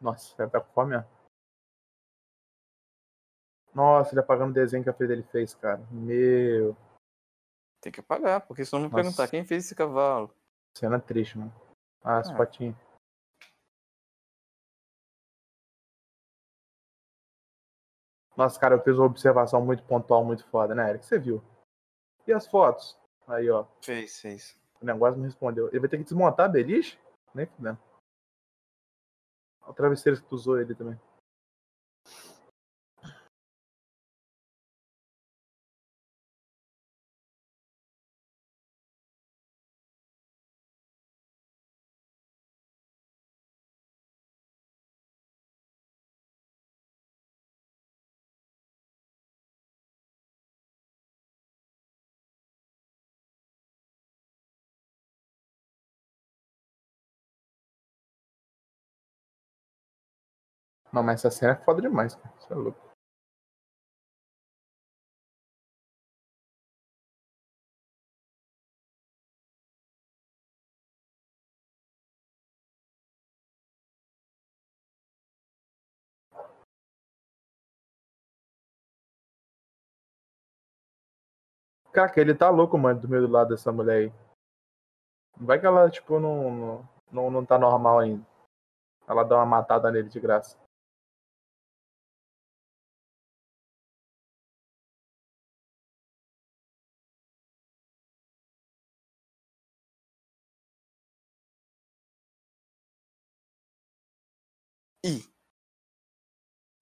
Nossa, deve estar com fome, ó. Nossa, ele apagando o desenho que a filha dele fez, cara. Meu, Tem que pagar, porque senão vão Nossa. perguntar quem fez esse cavalo. cena triste, mano. Ah, as É. fotinhas. Nossa, cara, eu fiz uma observação muito pontual, muito foda, né, Eric? Você viu? E as fotos? Aí, ó. Fez, fez. O negócio não respondeu. Ele vai ter que desmontar a beliche? Nem fudendo. O travesseiro que tu usou ele também. Não, mas essa cena é foda demais, cara. Você é louco. Caraca, ele tá louco, mano, do meio do lado dessa mulher aí. Vai que ela, tipo, não, não, não, não tá normal ainda. Ela dá uma matada nele de graça.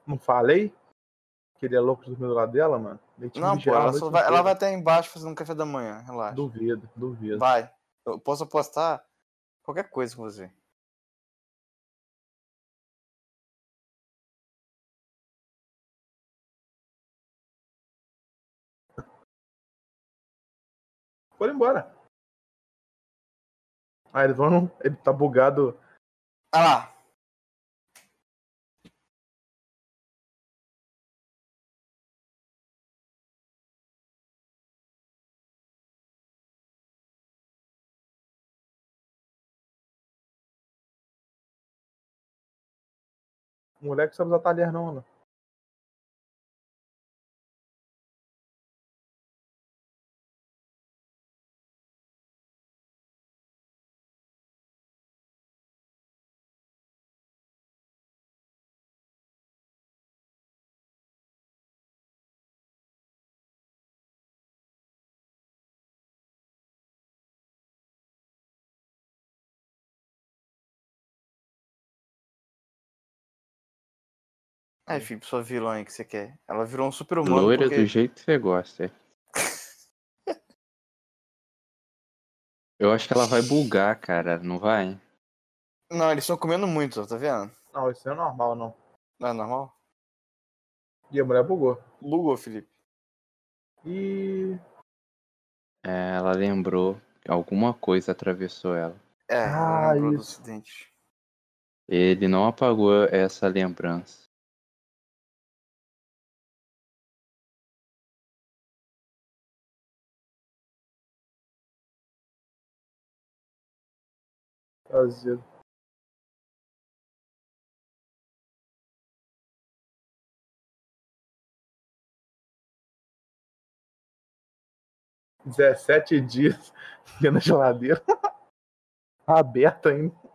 Não falei? Que ele é louco do do lado dela, mano? Não, pô, ela, vai, ela vai até embaixo fazendo um café da manhã, relaxa. Duvido, duvido. Vai. Eu posso apostar qualquer coisa com você. Foram embora. Ah, eles vão. Ele tá bugado. Ah lá. Moleque sabe usar talher, não, né? Aí, Felipe, sua vilã aí que você quer. Ela virou um super humano. Loira porque... do jeito que você gosta. é. Eu acho que ela vai bugar, cara, não vai? Não, eles estão comendo muito, tá vendo? Não, isso não é normal, não. Não é normal? E a mulher bugou. Bugou, Felipe. E. É, ela lembrou que alguma coisa atravessou ela. É, Ah, ela lembrou do isso. acidente. Ele não apagou essa lembrança. Azedo. Dezessete dias da geladeira. Aberta ainda.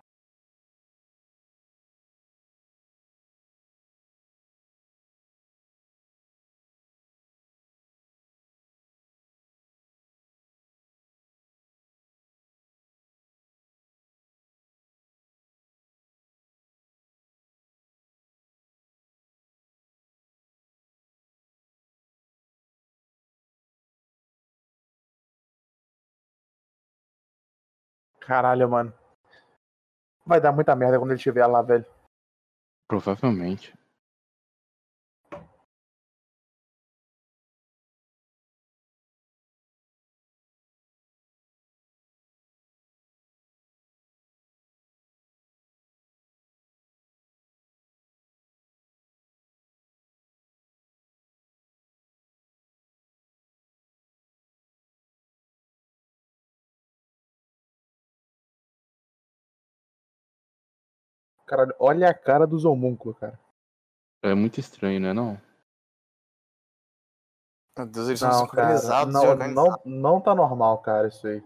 Caralho, mano. Vai dar muita merda quando ele estiver lá, velho. Provavelmente. Caralho, olha a cara dos homúnculos, cara. É muito estranho, né não? Meu Deus, eles são Não, cara. sincronizados e Não, não, não tá normal, cara, isso aí.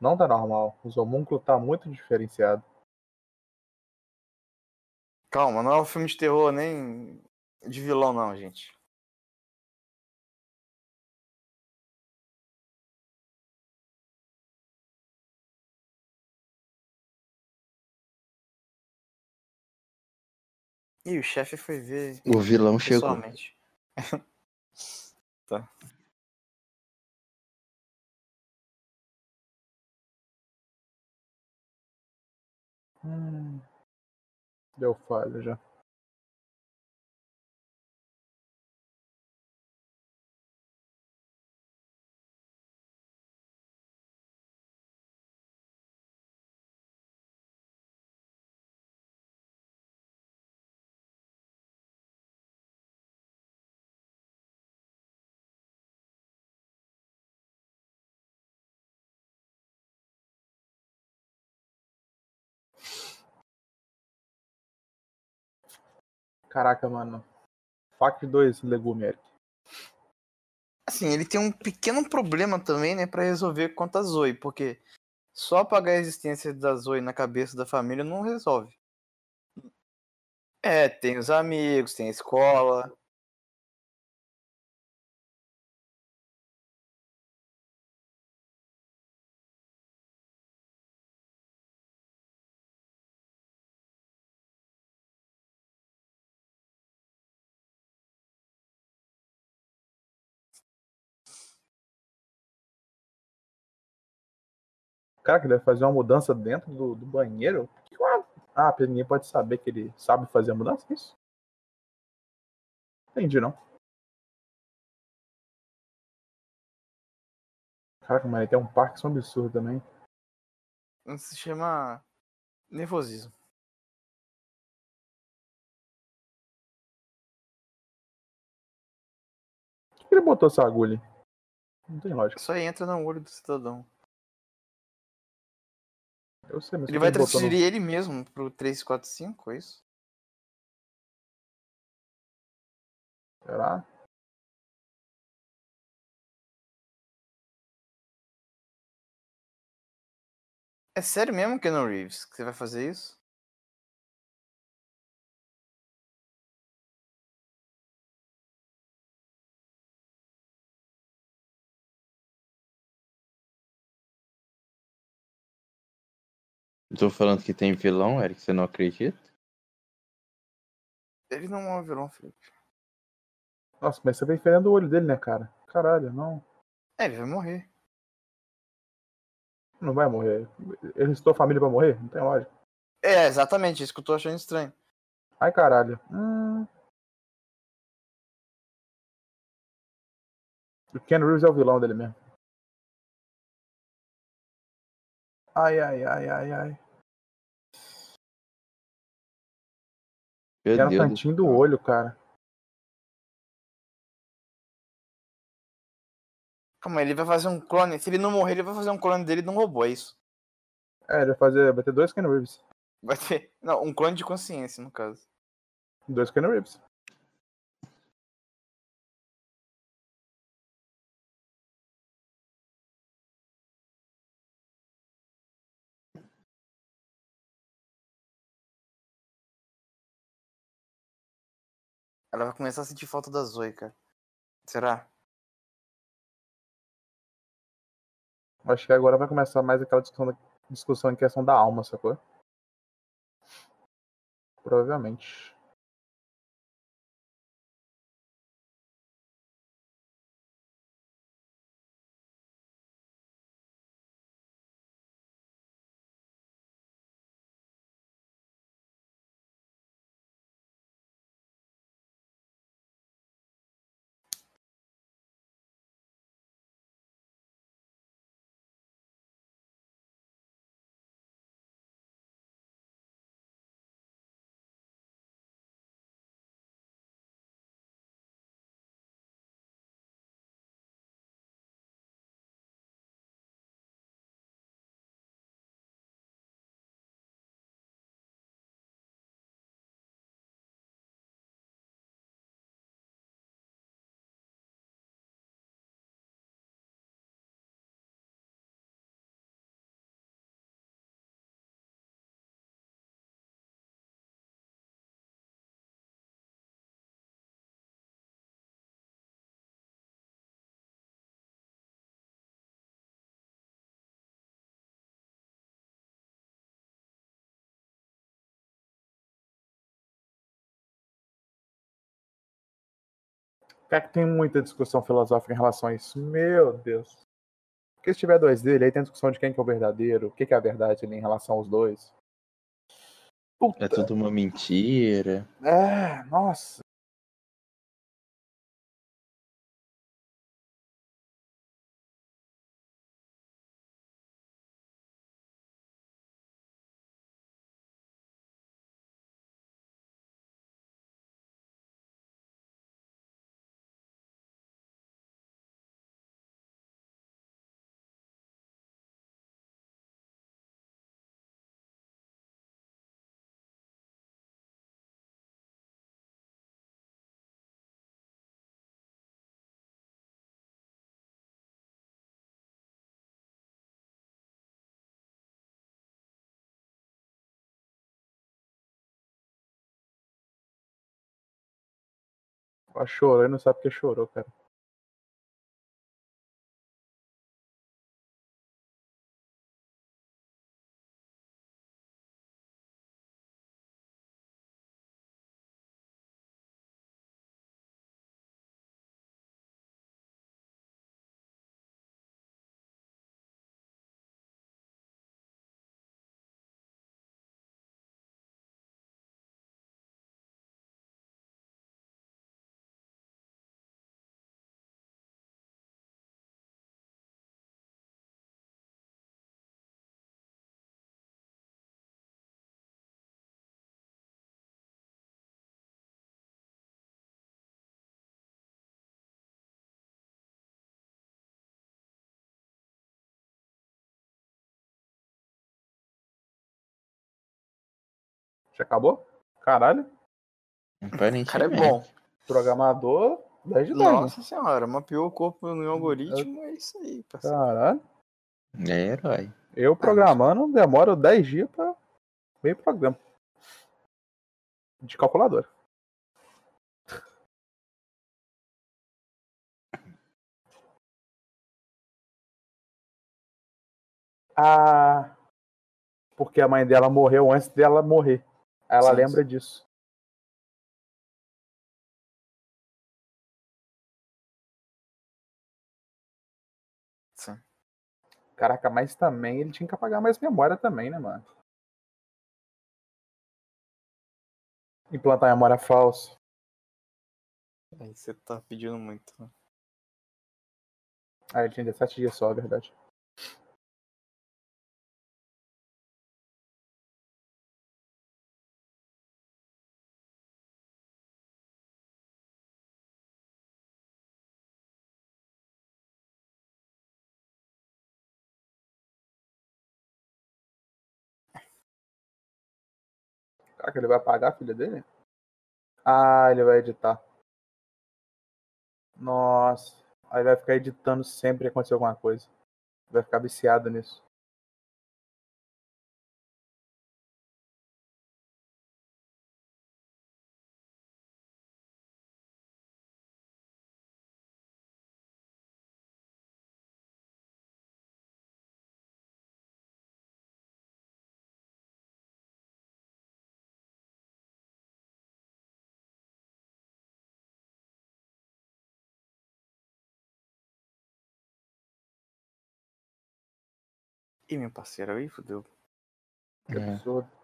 Não tá normal. Os homúnculos tá muito diferenciado. Calma, não é um filme de terror, nem. De vilão não, gente. E o chefe foi ver O vilão chegou. tá. Hum. Deu falha já. Caraca, mano. Fac 2 legume, Eric. Assim, ele tem um pequeno problema também, né, pra resolver quanto a Zoe, porque só apagar a existência da Zoe na cabeça da família não resolve. É, tem os amigos, tem a escola. Cara, que deve fazer uma mudança dentro do, do banheiro? Ah, ninguém pode saber que ele sabe fazer a mudança, é isso? Entendi, não. Caraca, ele tem um parque absurdo também. Isso se chama nervosismo. Por que ele botou essa agulha? Não tem lógica. Isso aí entra no olho do cidadão. Eu sei, mas Ele vai transferir ele mesmo pro 345, é isso? Será? É sério mesmo, Keanu Reeves, que você vai fazer isso? Tô falando que tem vilão, Eric, você não acredita? Ele não é um vilão, Felipe. Nossa, mas você vem ferendo o olho dele, né, cara? Caralho, não. É, ele vai morrer. Não vai morrer. Ele restou a família pra morrer? Não tem lógica. É, exatamente, isso que eu tô achando estranho. Ai, caralho. Hum... O Ken Reeves é o vilão dele mesmo. Ai, ai, ai, ai, ai. Meu Era Deus cantinho do olho, cara. Calma, ele vai fazer um clone. Se ele não morrer, ele vai fazer um clone dele de um robô, é isso? É, ele vai fazer. Vai ter dois Ken Reeves. Vai ter. Não, um clone de consciência, no caso. Dois Ken Reeves. Ela vai começar a sentir falta da Zoe, cara. Será? Acho que agora vai começar mais aquela discussão, discussão em questão da alma, sacou? Provavelmente. Cara, que tem muita discussão filosófica em relação a isso. Meu Deus. Porque se tiver dois dele, aí tem discussão de quem que é o verdadeiro, o que, que é a verdade ali em relação aos dois. Puta. É tudo uma mentira. É, nossa. Chorou e não sabe porque chorou, cara. Já acabou? Caralho. O cara é bom. Programador 10 de 10. né? Nossa senhora, mapeou o corpo no algoritmo, é isso aí, parceiro. Caralho. É herói. Eu programando demoro 10 dias pra meio programa. De calculadora. Ah, porque a mãe dela morreu antes dela morrer. Ela Sim, lembra disso. Sim. Caraca, mas também ele tinha que apagar mais memória também, né, mano? Implantar memória falsa. Aí você tá pedindo muito. né? Ah, ele tinha 17 dias só, é verdade. Caraca, ele vai apagar a filha dele? Ah, ele vai editar. Nossa. Aí vai ficar editando sempre que acontecer alguma coisa. Vai ficar viciado nisso. Ih, meu parceiro, aí fudeu. Que É. absurdo.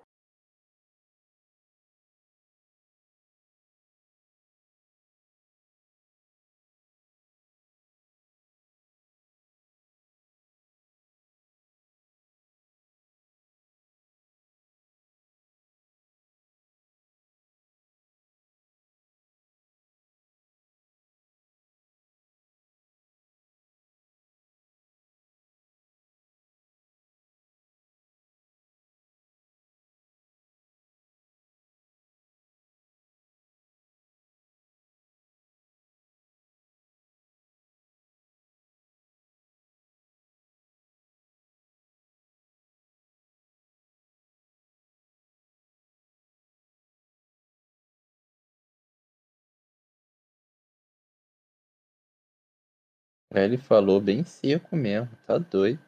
Ele falou bem seco mesmo, tá doido.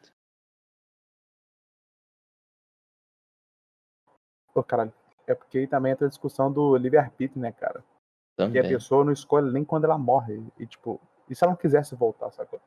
Pô, caralho. É porque aí também entra a discussão do livre-arbítrio, né, cara? E a Também. pessoa não escolhe nem quando ela morre. E tipo, e se ela não quisesse voltar, sacou?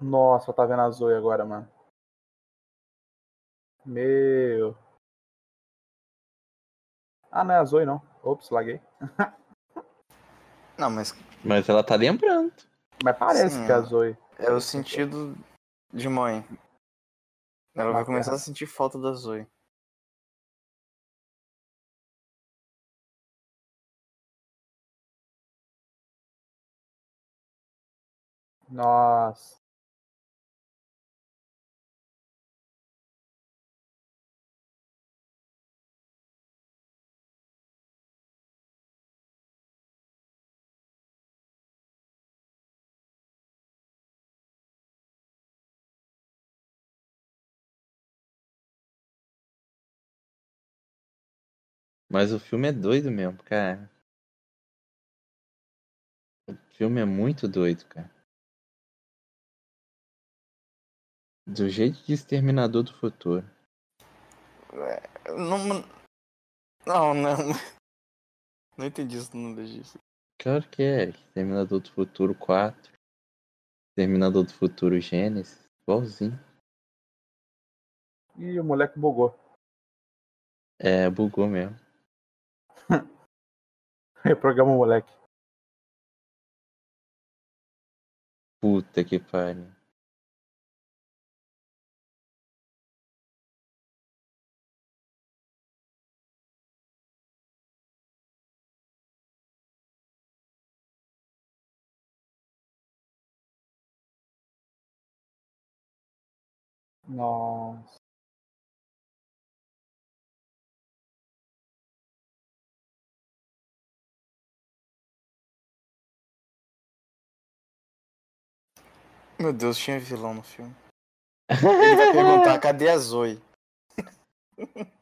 Nossa, tá vendo a Zoe agora, mano. Meu. Ah, não é a Zoe, não. Ops, laguei. Não, mas Mas ela tá lembrando. Mas parece Sim, que é a é. Zoe. é o sentido de mãe. Ela vai começar a sentir falta da Zoe. Nossa. Mas o filme é doido mesmo, cara. O filme é muito doido, cara. Do jeito de Exterminador do Futuro. Não, não, não. Não entendi isso no legista. Claro que é. Exterminador do Futuro 4. Exterminador do Futuro Gênesis. Igualzinho. Ih, o moleque bugou. É, bugou mesmo. Reprograma o moleque. Puta que pariu. Nossa. Meu Deus, tinha vilão no filme. Ele vai perguntar, cadê a Zoe?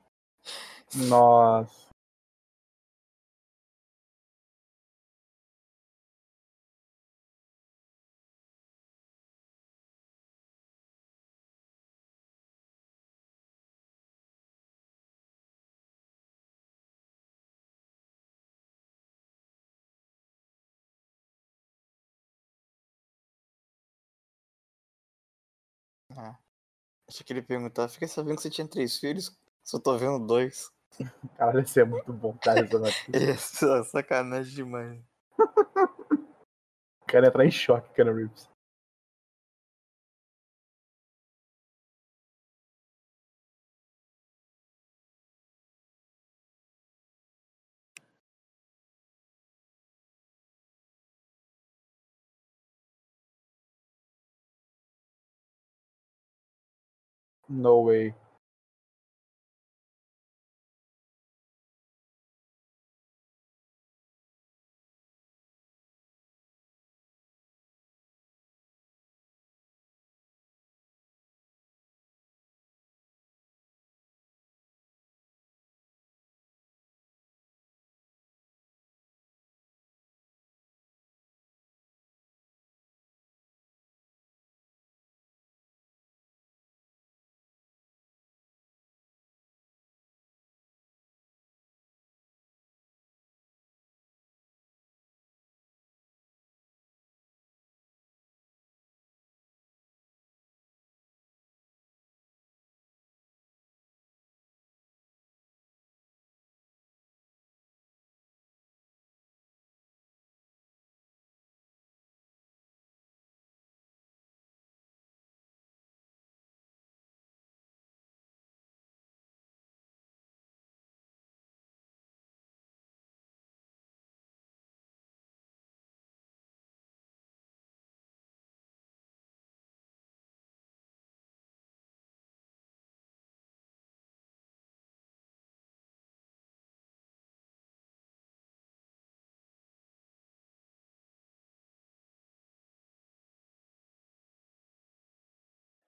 Nossa. Ah. Achei que ele perguntar, fiquei sabendo que você tinha três filhos, só tô vendo dois. Caralho, isso é muito bom, cara. Isso, sacanagem demais. O cara ia entrar em choque, Keanu Reeves. No way.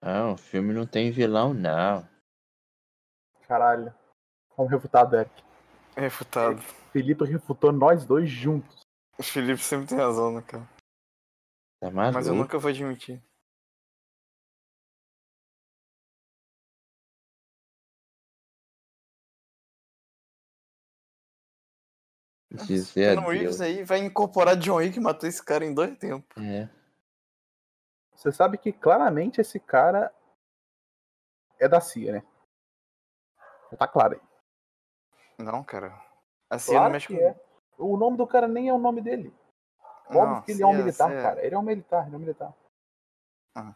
Não, o filme não tem vilão, não. Caralho. Vamos refutar, Derek. Refutado. Felipe refutou nós dois juntos. O Felipe sempre tem razão, né, cara? Tá maluco? Mas eu nunca vou admitir. Dizer Keanu adeus. Reeves aí vai incorporar John Wick e matou esse cara em dois tempos. É. Você sabe que claramente esse cara é da CIA, né? Já tá claro aí. Não, cara. Assim Claro não mexe que com. é. O nome do cara nem é o nome dele. Óbvio Não, que ele é um CIA, militar, CIA. cara. Ele é um militar, ele é um militar. Ah.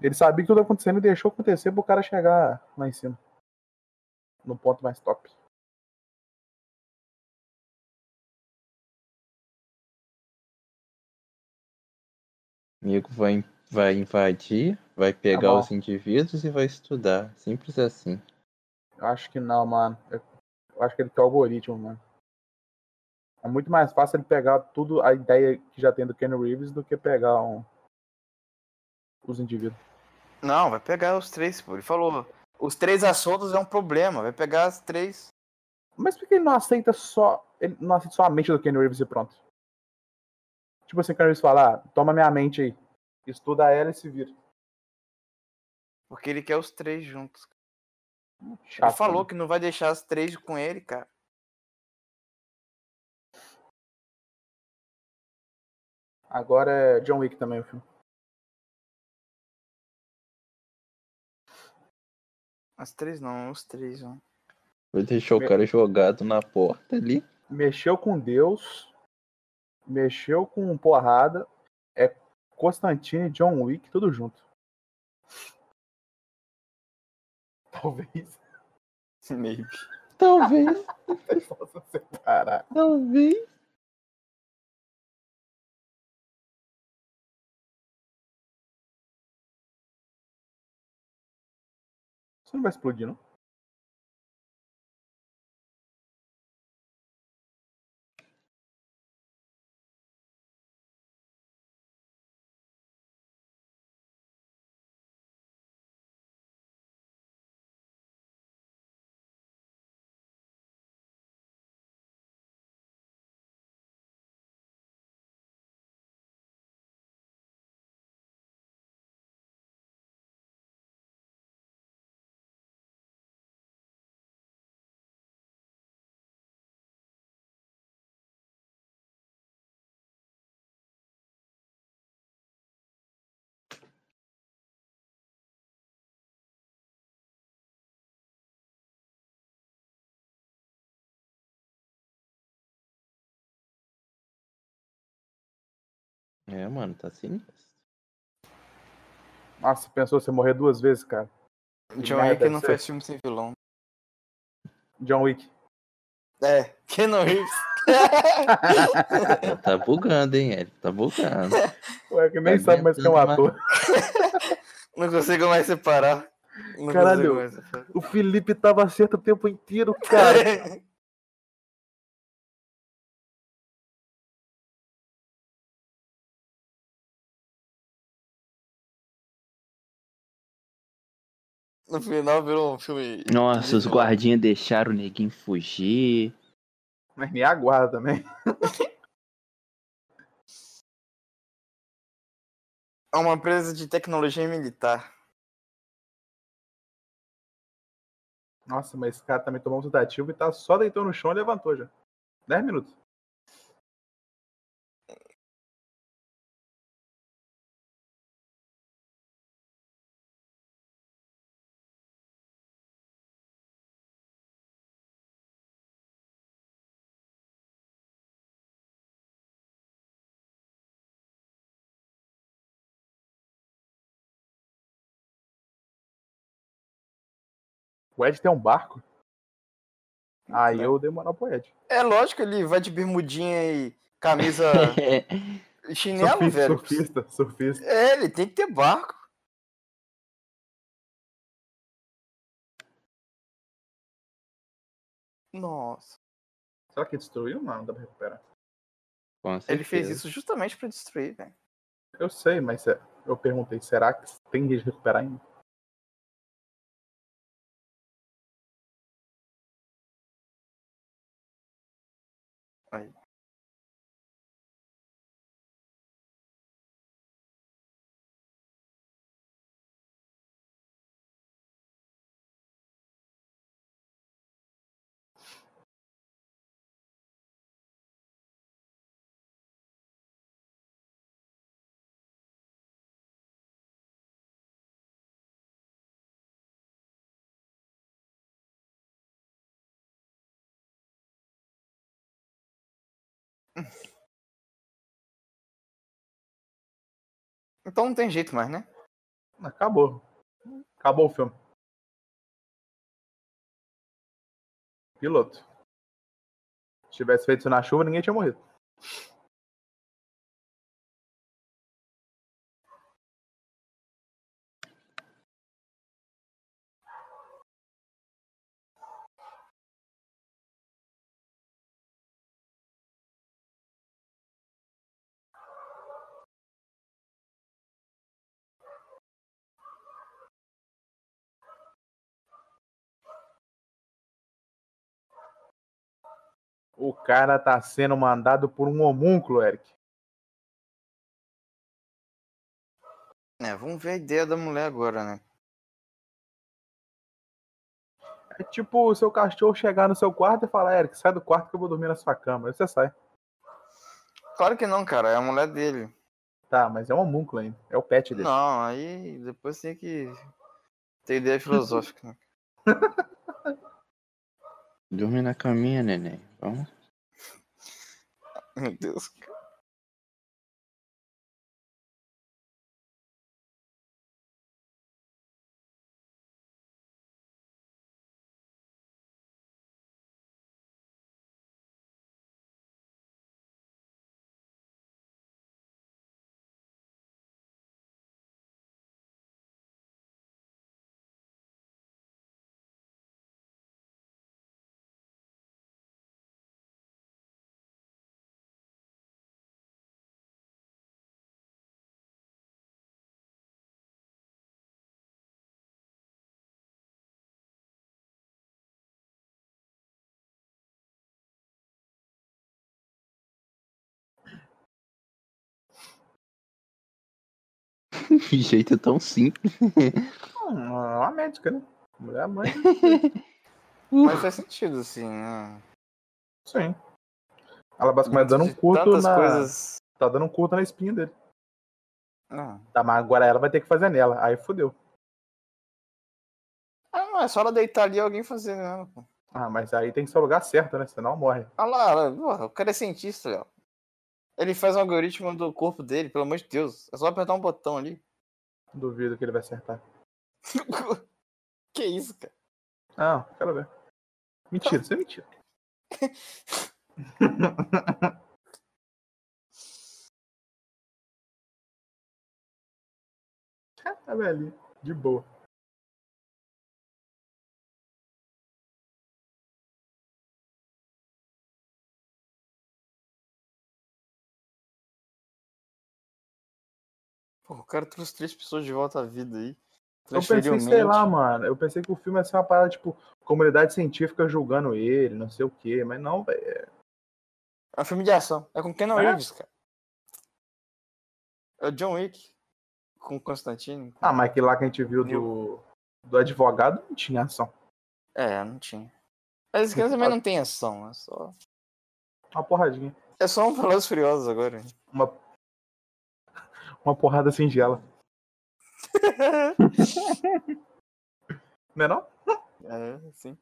Ele sabia que tudo acontecendo e deixou acontecer pro cara chegar lá em cima. No ponto mais top. Amigo vai, vai invadir, vai pegar bom. os indivíduos e vai estudar. Simples assim. Eu acho que não, mano. Eu, acho que ele quer o algoritmo, mano. É muito mais fácil ele pegar tudo, a ideia que já tem do Ken Reeves, do que pegar um- os indivíduos. Não, vai pegar os três, pô. Ele falou. Os três assuntos é um problema. Vai pegar as três. Mas por que ele não aceita só. Ele não aceita só a mente do Ken Reeves e pronto? Tipo assim, o Ken Reeves fala, ah, toma minha mente aí. Estuda ela e se vira. Porque ele quer os três juntos. Chato, ele falou né? que não vai deixar as três com ele, cara. Agora é John Wick também o filme. As três não, os três, ó. Vai deixar o Me- cara jogado na porta ali. Mexeu com Deus. Mexeu com porrada. É Constantine e John Wick, tudo junto. Talvez Maybe. Talvez, possam separar. talvez. Isso não vai explodir, não? É, mano, tá sinistro. Nossa, pensou você morrer duas vezes, cara? John Wick não faz filme sem vilão. John Wick. É, Keanu Reeves. Tá bugando, hein, Eric? Tá bugando. Ué, que nem Tá sabe mais quem é um ator. não consigo mais separar. Não Caralho. consigo mais separar. O Felipe tava certo o tempo inteiro, cara. No final virou um filme. Nossa, os guardinhas deixaram o neguinho fugir. Mas nem aguarda também. É uma empresa de tecnologia militar. Nossa, mas esse cara também tomou um sedativo e tá só deitou no chão e levantou já. 10 minutos. O Ed tem um barco? Aí eu dei moral pro Ed. É lógico, ele vai de bermudinha e camisa chinelo, Surfista, velho. surfista, surfista. É, ele tem que ter barco. Nossa. Será que destruiu? Não, não dá pra recuperar. Ele fez isso justamente pra destruir, velho. Eu sei, mas é- eu perguntei, será que tem de recuperar ainda? Então não tem jeito mais, né? Acabou. Acabou o filme. Piloto. Se tivesse feito isso na chuva, ninguém tinha morrido. O cara tá sendo mandado por um homúnculo, Eric. É, vamos ver a ideia da mulher agora, né? É tipo o seu cachorro chegar no seu quarto e falar, Eric, sai do quarto que eu vou dormir na sua cama. Aí você sai. Claro que não, cara. É a mulher dele. Tá, mas é um homúnculo ainda. É o pet dele. Não, aí depois tem que ter ideia filosófica. né? Dorme na caminha, neném. Vamos. Meu Deus. cara. Que jeito tão simples. Uma médica, né? Mulher mãe. Mas faz sentido, assim, né? Sim. Ela basicamente dando um De curto na. coisas. Tá dando um curto na espinha dele. Ah. Tá, mas agora ela vai ter que fazer nela. Aí fodeu. Ah, não, é só ela deitar ali e alguém fazer mesmo, pô. Ah, mas aí tem que ser o lugar certo, né? Senão morre. Olha lá, olha, porra, o cara é cientista, Léo. Ele faz um algoritmo do corpo dele, pelo amor de Deus. É só apertar um botão ali. Duvido que ele vai acertar. que isso, cara? Não, quero ver. Mentira, isso é mentira. tá velhinho. De boa. Pô, o cara trouxe três pessoas de volta à vida aí. Eu pensei, sei lá, mano. Eu pensei que o filme ia ser uma parada, tipo, comunidade científica julgando ele, não sei o quê. Mas não, velho. É um filme de ação. É com Keanu É? Reeves, cara. É o John Wick. Com o Constantine. Ah, mas aquele lá que a gente viu do, do advogado não tinha ação. É, não tinha. Mas esse também não tem ação. É só, Uma porradinha. é só um Velozes Furiosos agora. Uma, uma porrada singela. Não é não? é, sim.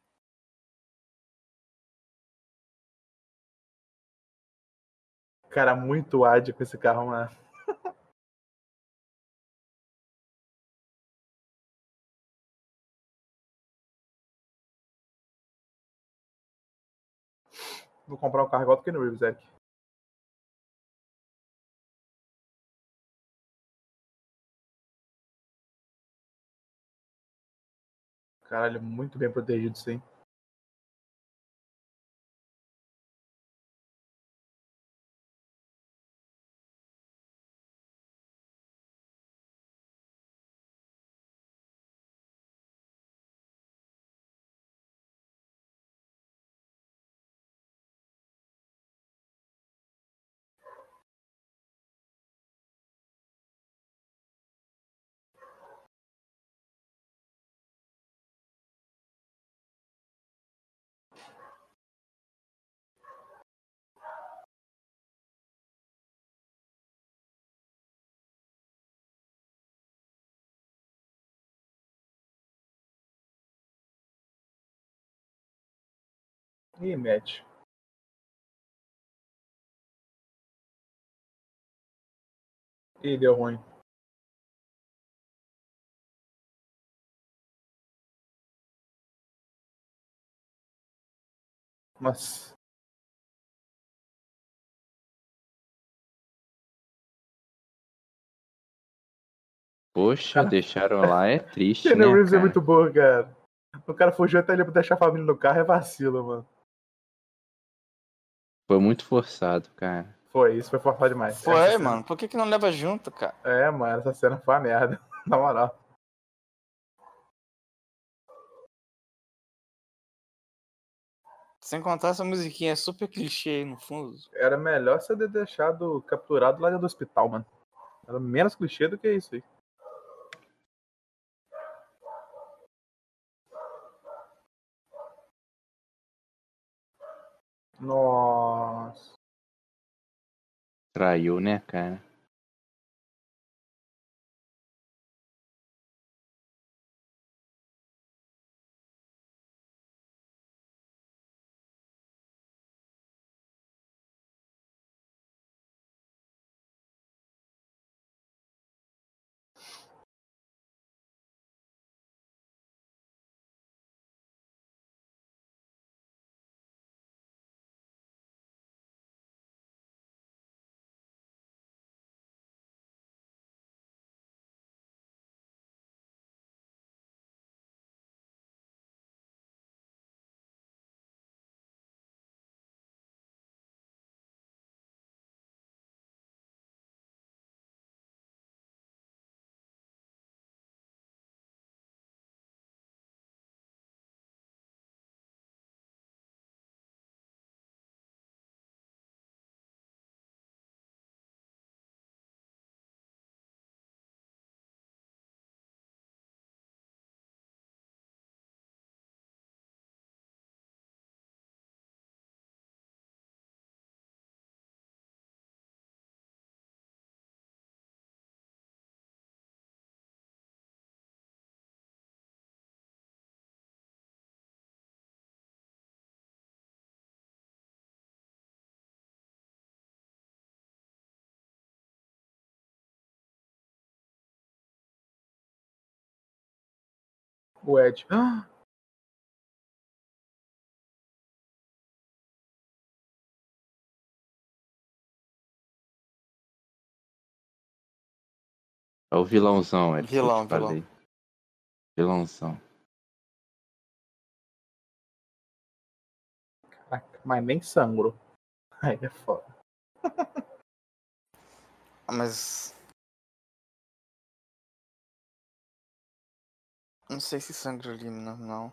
Cara, muito ad com esse carro, mano. Vou comprar um carro igual do Ken Reeves, Eric. Caralho, muito bem protegido, sim. Matt. Ih, deu ruim. Nossa. Poxa, deixaram lá, é triste, Keanu né, Reeves é muito boa, cara. O cara fugiu até pra deixar a família no carro, é vacilo, mano. Foi muito forçado, cara. Foi, isso foi forçado demais. Foi, Essa cena- mano. Por que, que não leva junto, cara? É, mano, essa cena foi uma merda. Na moral. Sem contar essa musiquinha é super clichê aí no fundo. Era melhor você ter deixado capturado lá dentro do hospital, mano. Era menos clichê do que isso aí. Nossa. Traiu, né, cara? O Ed. Ah, É o vilãozão, te Vilão, vilão. falei. Vilãozão. caraca, mas nem sangro. Aí é foda. Mas. Não sei se sangra ali, não.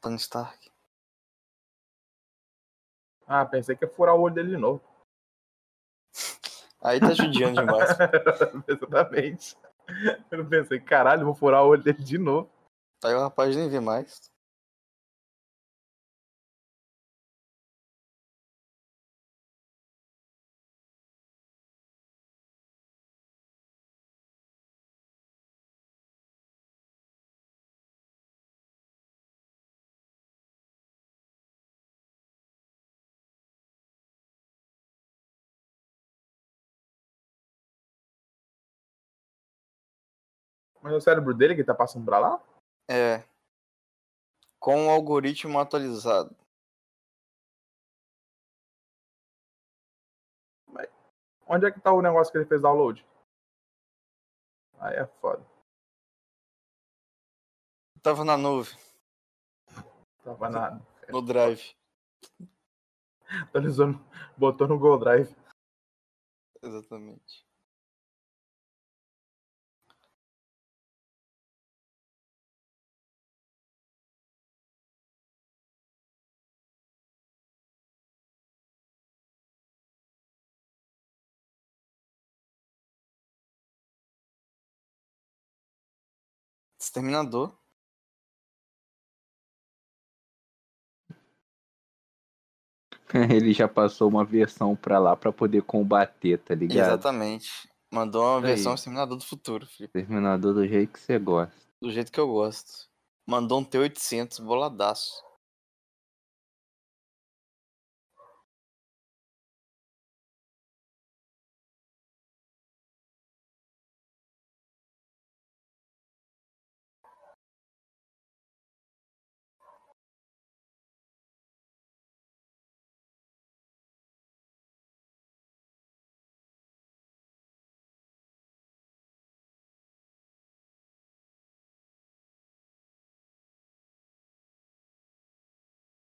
Tony Stark. Ah, pensei que ia furar o olho dele de novo. Aí tá judiando demais. Exatamente. Eu pensei, caralho, vou furar o olho dele de novo. Aí o rapaz nem vê mais. Mas é o cérebro dele que tá passando pra lá? É. Com o algoritmo atualizado. Onde é que tá o negócio que ele fez download? Aí é foda. Tava na nuvem, Tava na. no drive. Atualizou, botou no Google Drive. Exatamente. Exterminador. Ele já passou uma versão pra lá pra poder combater, tá ligado? Exatamente. Mandou uma Aí. versão Exterminador do futuro, Felipe. Terminador do jeito que você gosta. Do jeito que eu gosto. Mandou um T800, boladaço.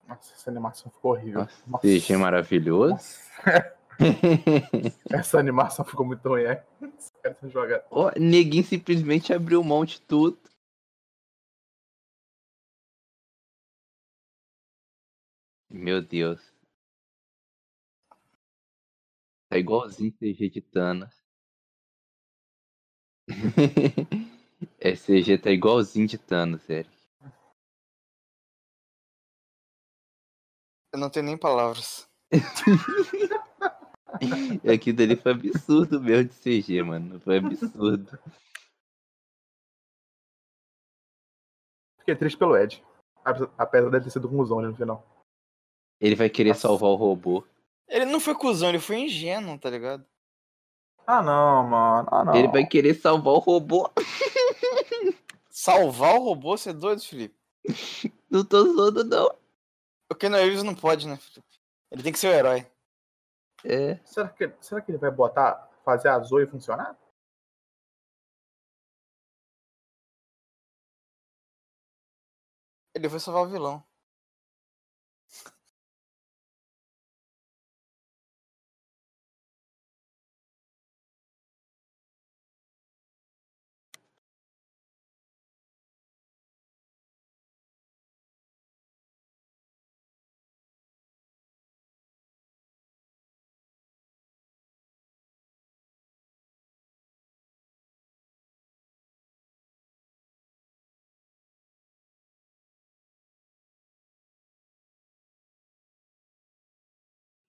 Nossa, essa animação ficou horrível. Nossa, Nossa. CG maravilhoso. Nossa, essa animação ficou muito ruim, é? Ó, neguinho simplesmente abriu mão de tudo. Meu Deus. Tá igualzinho CG de Thanos. É CG tá igualzinho de Thanos, Eric. Eu não tenho nem palavras. Aquilo dali foi absurdo mesmo de CG, mano. Foi absurdo. Fiquei triste pelo Ed. Apesar- dele ter sido um cuzão né, no final. Ele vai querer Nossa. salvar o robô. Ele não foi cuzão, ele foi ingênuo, tá ligado? Ah, não, mano. Ah, não. Ele vai querer salvar o robô. Salvar o robô, você é doido, Felipe? Não tô zoando, não. O Keanu Reeves não pode, né, Felipe? Ele tem que ser o herói. É. Será que, será que ele vai botar, fazer a Zoe funcionar? Ele foi salvar o vilão.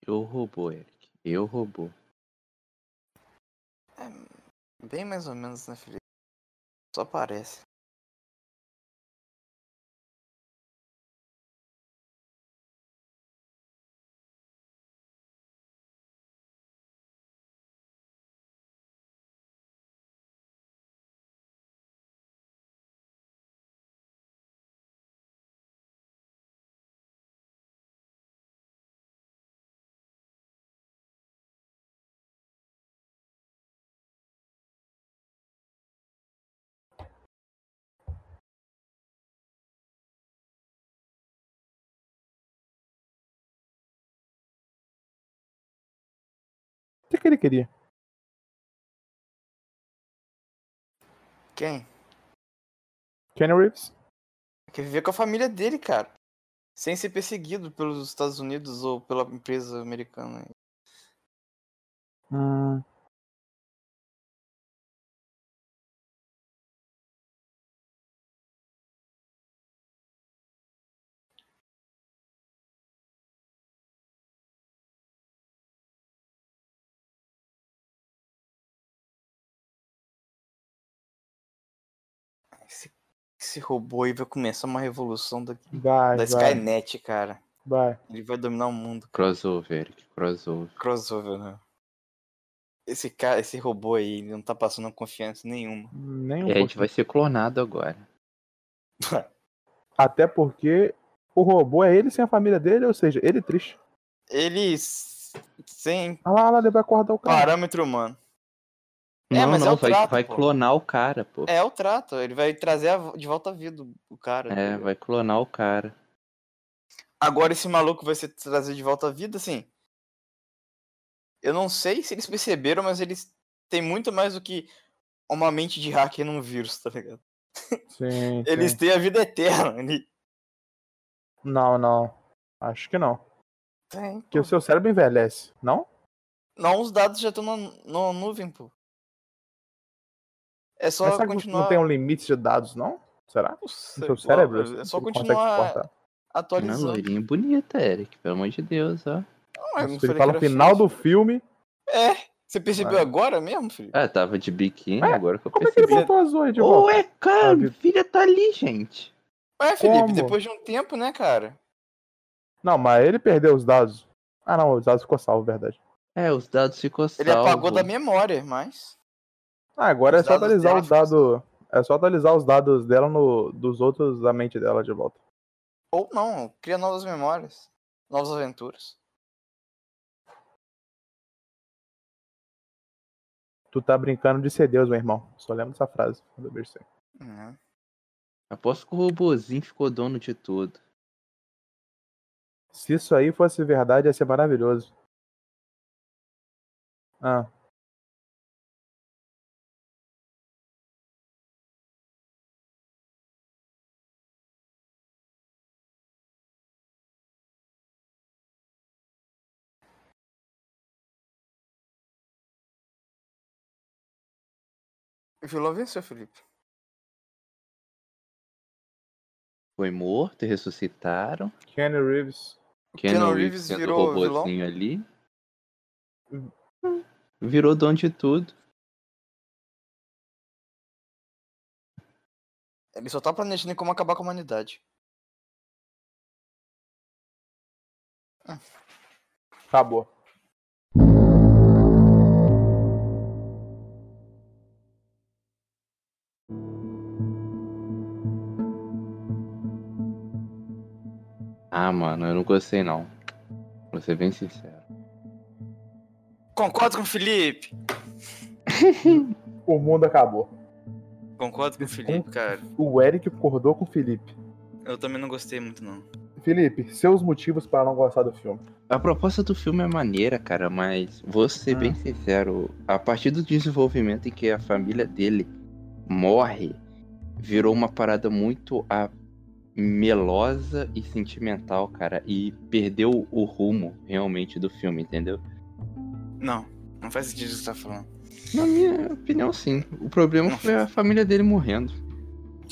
Eu robô, Eric. Eu robô. É bem mais ou menos, né, Felipe? Só parece. Que, ele queria? Quem? Kenny Reeves? Quer viver com a família dele, cara. Sem ser perseguido pelos Estados Unidos ou pela empresa americana. Hum, Esse, robô aí vai começar uma revolução da, vai, da vai, Skynet, cara. vai. Ele vai dominar o mundo. Crossover, Eric. Crossover. Crossover, né? Esse cara, esse robô aí, ele não tá passando confiança nenhuma. Nem um Ed pouquinho. vai ser clonado agora. Até porque o robô é ele sem a família dele, ou seja, ele triste. Ele sem Ah lá, ah lá, ele vai acordar o cara. parâmetro humano. É, não, mas é não, o vai, trato, vai pô. clonar o cara, pô. É o trato, ele vai trazer a de volta à vida o- cara. tá É, vai clonar o cara. Agora esse maluco vai ser trazido de volta à vida, assim. Eu não sei se eles perceberam, mas eles têm muito mais do que uma mente de hacker num vírus, tá ligado? Sim, Eles sim. têm a vida eterna. Ele... Não, não. Acho que não. Tem. Porque o seu cérebro envelhece, não? Não, os dados já estão na, na nuvem, pô. É só Mas será que continuar. não tem um limite de dados, não? Será? Não sei, seu cérebro? É só ele consegue continuar suportar? Uma atualizando. loirinha bonita, Eric. Pelo amor de Deus, ó. Não, eu não Ele fala no era final do filme. É, você percebeu Ah. agora mesmo, filho? Ah, tava de biquíni, Ué, agora que eu Como é que ele percebi. botou a Zoe de volta? Ué, cara, Ah, vi- filha tá ali, gente. Ué, Felipe, Como? depois de um tempo, né, cara? Não, mas ele perdeu os dados. Ah, não, os dados ficou salvo, verdade. É, os dados ficou Ele salvo. apagou da memória, mas. Ah, agora Os é só atualizar dela os dados. É só atualizar os dados dela no, dos outros da mente dela de volta. Ou não, cria novas memórias. Novas aventuras. Tu tá brincando de ser Deus, meu irmão. Só lembro dessa frase quando eu vejo isso aí. Uhum. Aposto que o robozinho ficou dono de tudo. Se isso aí fosse verdade, ia ser maravilhoso. Ah. Vilão venceu, Felipe. Foi morto, ressuscitaram. Kenny Reeves. Keanu Reeves Reeves sendo virou o robozinho ali. Virou dono de tudo. Ele só tá planejando como acabar com a humanidade. Acabou. Ah, mano, eu não gostei não. Vou ser bem sincero. Concordo com o Felipe. O mundo acabou. Concordo com o Felipe, cara. O Eric concordou com o Felipe. Eu também não gostei muito, não. Felipe, seus motivos para não gostar do filme. A proposta do filme é maneira, cara, mas vou ser Ah. bem sincero. A partir do desenvolvimento em que a família dele morre, virou uma parada muito a melosa e sentimental, cara, e perdeu o rumo realmente do filme, entendeu? Não, não faz sentido o que você tá falando. Na minha opinião, sim. O problema foi a família dele morrendo.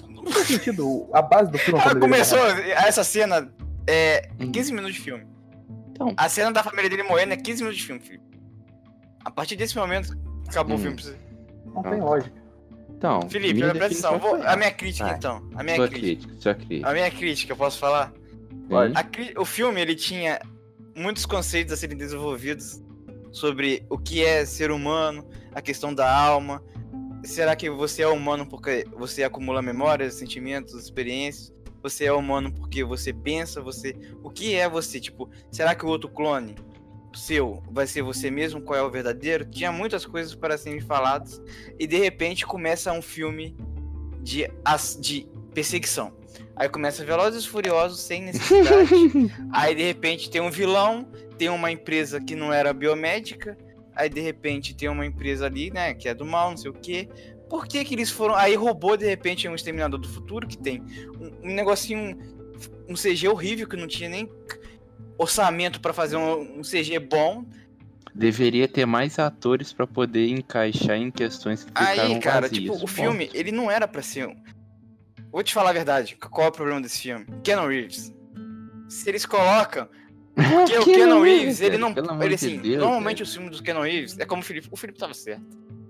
Não faz sentido. A base do filme é Ela quando ele começou essa cena é Hum. 15 minutos de filme. Então, A cena da família dele morrendo é 15 minutos de filme, Felipe. A partir desse momento, acabou o Hum. filme pra você. Não tem lógica. Então Felipe, minha presta foi a minha crítica, Vai. então. A minha Sua crítica. crítica, sua crítica. A minha crítica, eu posso falar? Cri- O filme, ele tinha muitos conceitos a serem desenvolvidos sobre o que é ser humano, a questão da alma. Será que você é humano porque você acumula memórias, sentimentos, experiências? Você é humano porque você pensa, você... O que é você? Tipo, será que o outro clone seu vai ser você mesmo? Qual é o verdadeiro? Tinha muitas coisas para serem faladas. E de repente começa um filme de, as- de perseguição. Aí começa Velozes e Furiosos sem necessidade. Aí de repente tem um vilão, tem uma empresa que não era biomédica. Aí de repente tem uma empresa ali, né, que é do mal, não sei o quê. Por que que eles foram. Aí roubou de repente um Exterminador do Futuro que tem um, um negocinho, um CG horrível que não tinha nem orçamento pra fazer um, um CG bom. Deveria ter mais atores pra poder encaixar em questões que ficaram Aí, cara, vazias, tipo, o ponto. filme, ele não era pra ser. um- Vou te falar a verdade, qual é o problema desse filme? Keanu Reeves. Se eles colocam Porque o Keanu Reeves, ele não. Ele, de assim, Deus, normalmente velho. os filmes do Keanu Reeves é como o Felipe. O Felipe tava certo.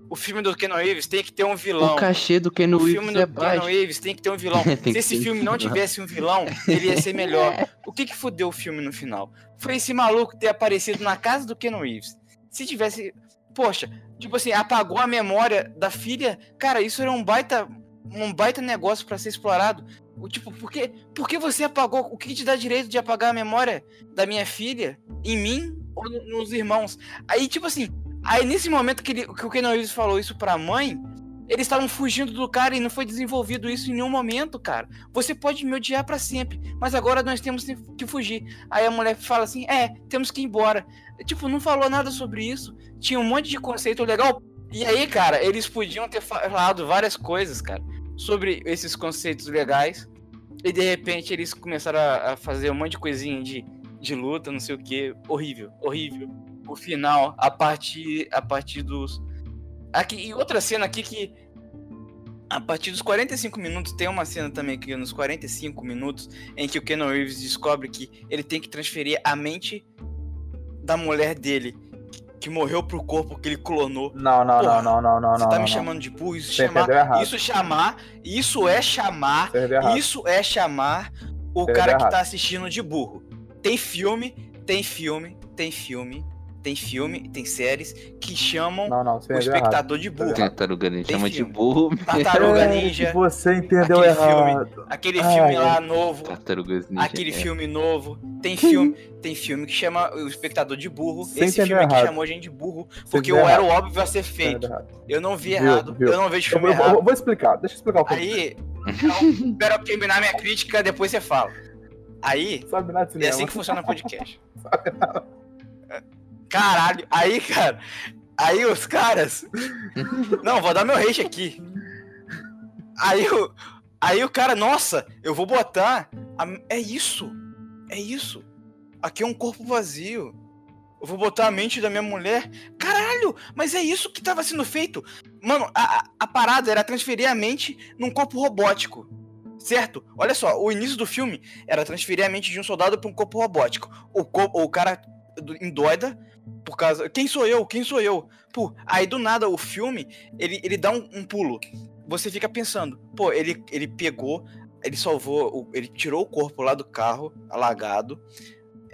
O filme do Keanu Reeves tem que ter um vilão. O cachê do Keanu O filme Reeves do é baixo. Reeves tem que ter um vilão. Se esse filme não tivesse um vilão, ele ia ser melhor. O que que fudeu o filme no final? Foi esse maluco ter aparecido na casa do Keanu Reeves. Se tivesse. Poxa, tipo assim, apagou a memória da filha. Cara, isso era um baita. Um baita negócio pra ser explorado. O tipo, por que, por que você apagou? O que te dá direito de apagar a memória da minha filha? Em mim ou no- nos irmãos? Aí, tipo assim, aí nesse momento que, ele, que o Keanu Reeves falou isso pra mãe, eles estavam fugindo do cara e não foi desenvolvido isso em nenhum momento, cara. Você pode me odiar pra sempre, mas agora nós temos que fugir. Aí a mulher fala assim: é, temos que ir embora. Tipo, não falou nada sobre isso. Tinha um monte de conceito legal. E aí, cara, eles podiam ter falado várias coisas, cara, sobre esses conceitos legais. E de repente eles começaram a, a fazer um monte de coisinha de, de luta, não sei o que. Horrível, horrível. O final, a partir, a partir dos. Aqui, e outra cena aqui que. A partir dos 45 minutos, tem uma cena também que nos 45 minutos, em que o Keanu Reeves descobre que ele tem que transferir a mente da mulher dele, que morreu pro corpo que ele clonou. Não, não, Porra, não, não, não, não. Você tá não, me não. chamando de burro? Isso Você chamar. Isso chamar. Isso é chamar. Isso é chamar o cara que tá assistindo de burro. Tem filme, tem filme, tem filme, tem filme, tem séries que chamam Não, não, o entendeu errado. espectador de burro. Tartaruga Ninja chama de filme. burro. Tartaruga É, Ninja, Você entendeu aquele errado. aquele Ai, filme lá novo, Tartarugas Ninja. aquele é. filme novo. Tem filme, tem filme que chama o espectador de burro. Você Esse filme errado. chamou a gente de burro, porque o era o óbvio a ser feito. Eu não vi Viu, errado. viu. Eu não vejo Eu filme vou, eu errado. vou- vou explicar, deixa eu explicar o filme. Aí, então, espera eu terminar minha crítica, depois você fala. Aí, é assim que funciona o podcast. Caralho, aí, cara, aí os caras. Não, vou dar meu hate aqui. Aí o, aí o cara, nossa, eu vou botar. a- É isso, é isso. Aqui é um corpo vazio. Eu vou botar a mente da minha mulher. Caralho, mas é isso que tava sendo feito. Mano, a, a- parada era transferir a mente num corpo robótico. Certo? Olha só, o início do filme era transferir a mente de um soldado para um corpo robótico. O, co- o cara do- endoida por causa. Quem sou eu? Quem sou eu? Pô, aí do nada o filme ele, ele dá um, um pulo. Você fica pensando, pô, ele, ele pegou, ele salvou, ele tirou o corpo lá do carro, alagado.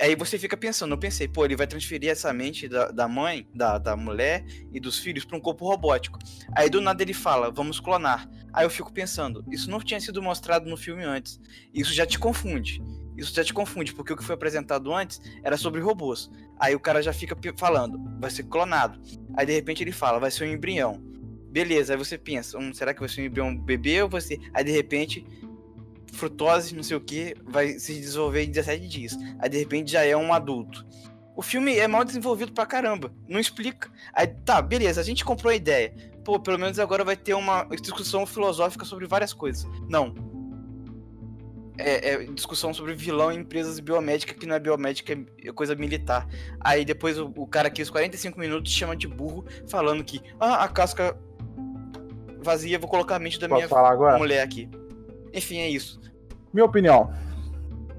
Aí você fica pensando, eu pensei, pô, ele vai transferir essa mente da, da mãe, da, da mulher e dos filhos para um corpo robótico. Aí do nada ele fala, vamos clonar. Aí eu fico pensando, isso não tinha sido mostrado no filme antes. Isso já te confunde. Isso já te confunde, porque o que foi apresentado antes era sobre robôs. Aí o cara já fica falando, vai ser clonado. Aí de repente ele fala, vai ser um embrião. Beleza, aí você pensa, hum, será que vai ser um embrião bebê ou você. Aí de repente, frutose, não sei o que, vai se desenvolver em 17 dias. Aí de repente já é um adulto. O filme é mal desenvolvido pra caramba, não explica. Aí tá, beleza, a gente comprou a ideia. Pô, pelo menos agora vai ter uma discussão filosófica sobre várias coisas. Não. É, é discussão sobre vilão em empresas biomédicas, que não é biomédica, é coisa militar. Aí depois o, o cara aqui, os 45 minutos, chama de burro, falando que, ah, a casca vazia, vou colocar a mente da Posso minha falar agora? mulher aqui. Enfim, é isso. Minha opinião.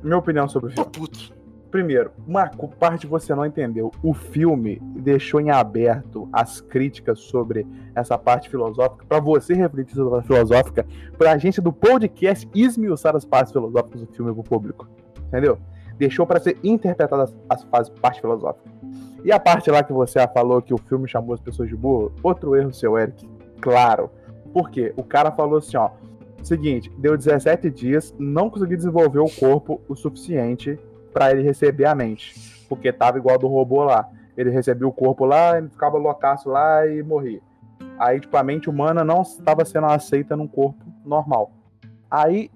Minha opinião sobre o Tô puto. Primeiro, uma co- parte você não entendeu. O filme deixou em aberto as críticas sobre essa parte filosófica, pra você refletir sobre a parte filosófica, pra gente do podcast esmiuçar as partes filosóficas do filme pro público. Entendeu? Deixou pra ser interpretada as, as fases, parte filosófica. E a parte lá que você falou que o filme chamou as pessoas de burro, outro erro seu, Eric. Claro. Por quê? O cara falou assim, ó. Seguinte, deu 17 dias, não consegui desenvolver o corpo o suficiente pra ele receber a mente. Porque tava igual do robô lá. Ele recebia o corpo lá, ele ficava loucaço lá e morria. Aí, tipo, a mente humana não estava sendo aceita num corpo normal. Aí,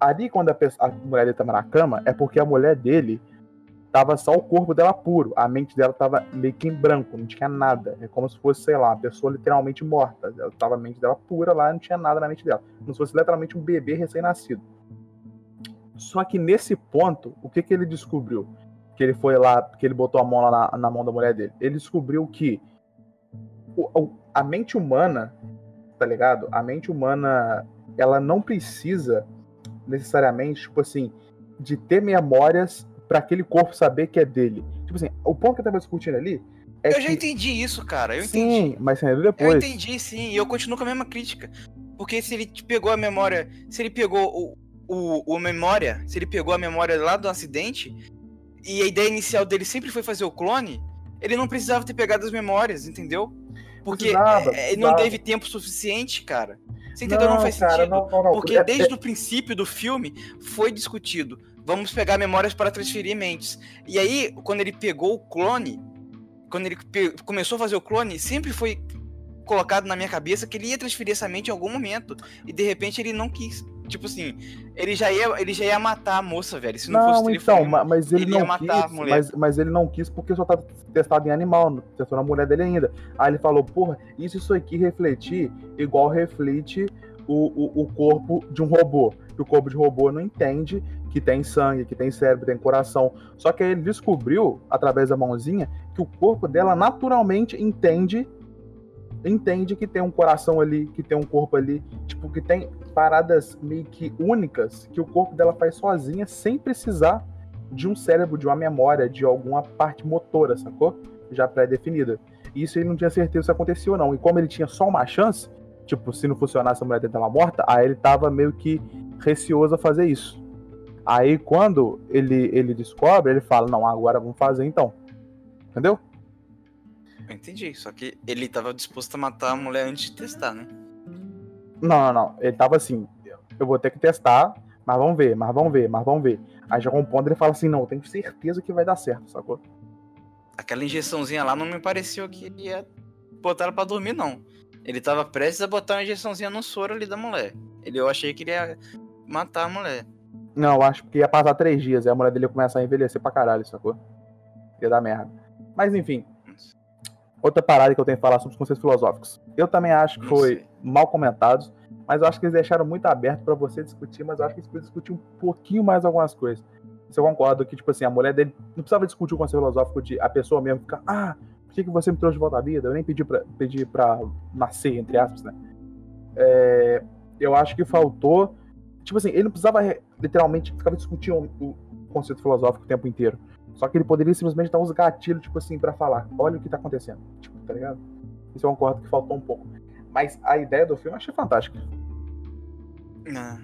ali quando a, pessoa, a mulher dele tava na cama, é porque a mulher dele tava só o corpo dela puro. A mente dela tava meio que em branco, não tinha nada. É como se fosse, sei lá, uma pessoa literalmente morta. Ela tava a mente dela pura lá, não tinha nada na mente dela. Como se fosse literalmente um bebê recém-nascido. Só que nesse ponto, o que, que ele descobriu? Que ele foi lá, que ele botou a mão lá na, na mão da mulher dele. Ele descobriu que o- a mente humana, tá ligado? A mente humana, ela não precisa necessariamente, tipo assim, de ter memórias para aquele corpo saber que é dele. Tipo assim, o ponto que eu tava discutindo ali é eu que já entendi isso, cara. Eu sim, entendi. mas você entendeu Eu depois. entendi, sim, e eu continuo com a mesma crítica. Porque se ele te pegou a memória. Se ele pegou o, o, o memória, se ele pegou a memória lá do acidente, e a ideia inicial dele sempre foi fazer o clone, ele não precisava ter pegado as memórias, entendeu? Porque Precisava, é, ele não teve tempo suficiente, cara. Você entendeu? Não, faz cara, sentido. não, não, não. Porque É- desde o princípio do filme foi discutido. Vamos pegar memórias para transferir mentes. E aí, quando ele pegou o clone, quando ele começou a fazer o clone, sempre foi colocado na minha cabeça que ele ia transferir essa mente em algum momento. E de repente ele não quis. Tipo assim, ele já ia, ele já ia matar a moça, velho. Se não, Não, fosse então, ma- mas ele, ele ia não matar a quis, mulher. mas, mas ele não quis porque só tá testado em animal, não testou na mulher dele ainda. Aí ele falou, porra, isso isso aqui refletir igual reflete o, o, o corpo de um robô. Que o corpo de robô não entende que tem sangue, que tem cérebro, tem coração. Só que aí ele descobriu, através da mãozinha, que o corpo dela naturalmente entende entende que tem um coração ali, que tem um corpo ali, tipo, que tem paradas meio que únicas que o corpo dela faz sozinha, sem precisar de um cérebro, de uma memória, de alguma parte motora, sacou? Já pré-definida. Isso ele não tinha certeza se acontecia ou não. E como ele tinha só uma chance, tipo, se não funcionasse a mulher dele tava morta, aí ele tava meio que receoso a fazer isso. Aí quando ele, ele descobre, ele fala, não, agora vamos fazer então. Entendeu? Eu entendi, só que ele tava disposto a matar a mulher antes de testar, né? Não, não, não. Ele tava assim, eu vou ter que testar, mas vamos ver, mas vamos ver, mas vamos ver. Aí já um ponto ele fala assim, não, eu tenho certeza que vai dar certo, sacou? Aquela injeçãozinha lá não me pareceu que ia botar ela pra dormir, não. Ele tava prestes a botar uma injeçãozinha no soro ali da mulher. Ele, eu achei que ele ia matar a mulher. Não, eu acho que ia passar três dias, aí a mulher dele ia começar a envelhecer pra caralho, sacou? Ia dar merda. Mas enfim, outra parada que eu tenho que falar sobre os conceitos filosóficos. Eu também acho que foi. Mal comentado, mas eu acho que eles deixaram muito aberto pra você discutir, mas eu acho que eles podiam discutir um pouquinho mais algumas coisas. Isso eu concordo que, tipo assim, a mulher dele não precisava discutir o conceito filosófico de a pessoa mesmo ficar, ah, por que, que você me trouxe de volta à vida? Eu nem pedi pra, pedi pra nascer, entre aspas, né? É, eu acho que faltou. Tipo assim, ele não precisava re- literalmente ficar discutindo o conceito filosófico o tempo inteiro. Só que ele poderia simplesmente dar uns gatilhos, tipo assim, pra falar: olha o que tá acontecendo. Tipo, tá ligado? Isso eu concordo que faltou um pouco. Mas a ideia do filme eu achei fantástica. Não.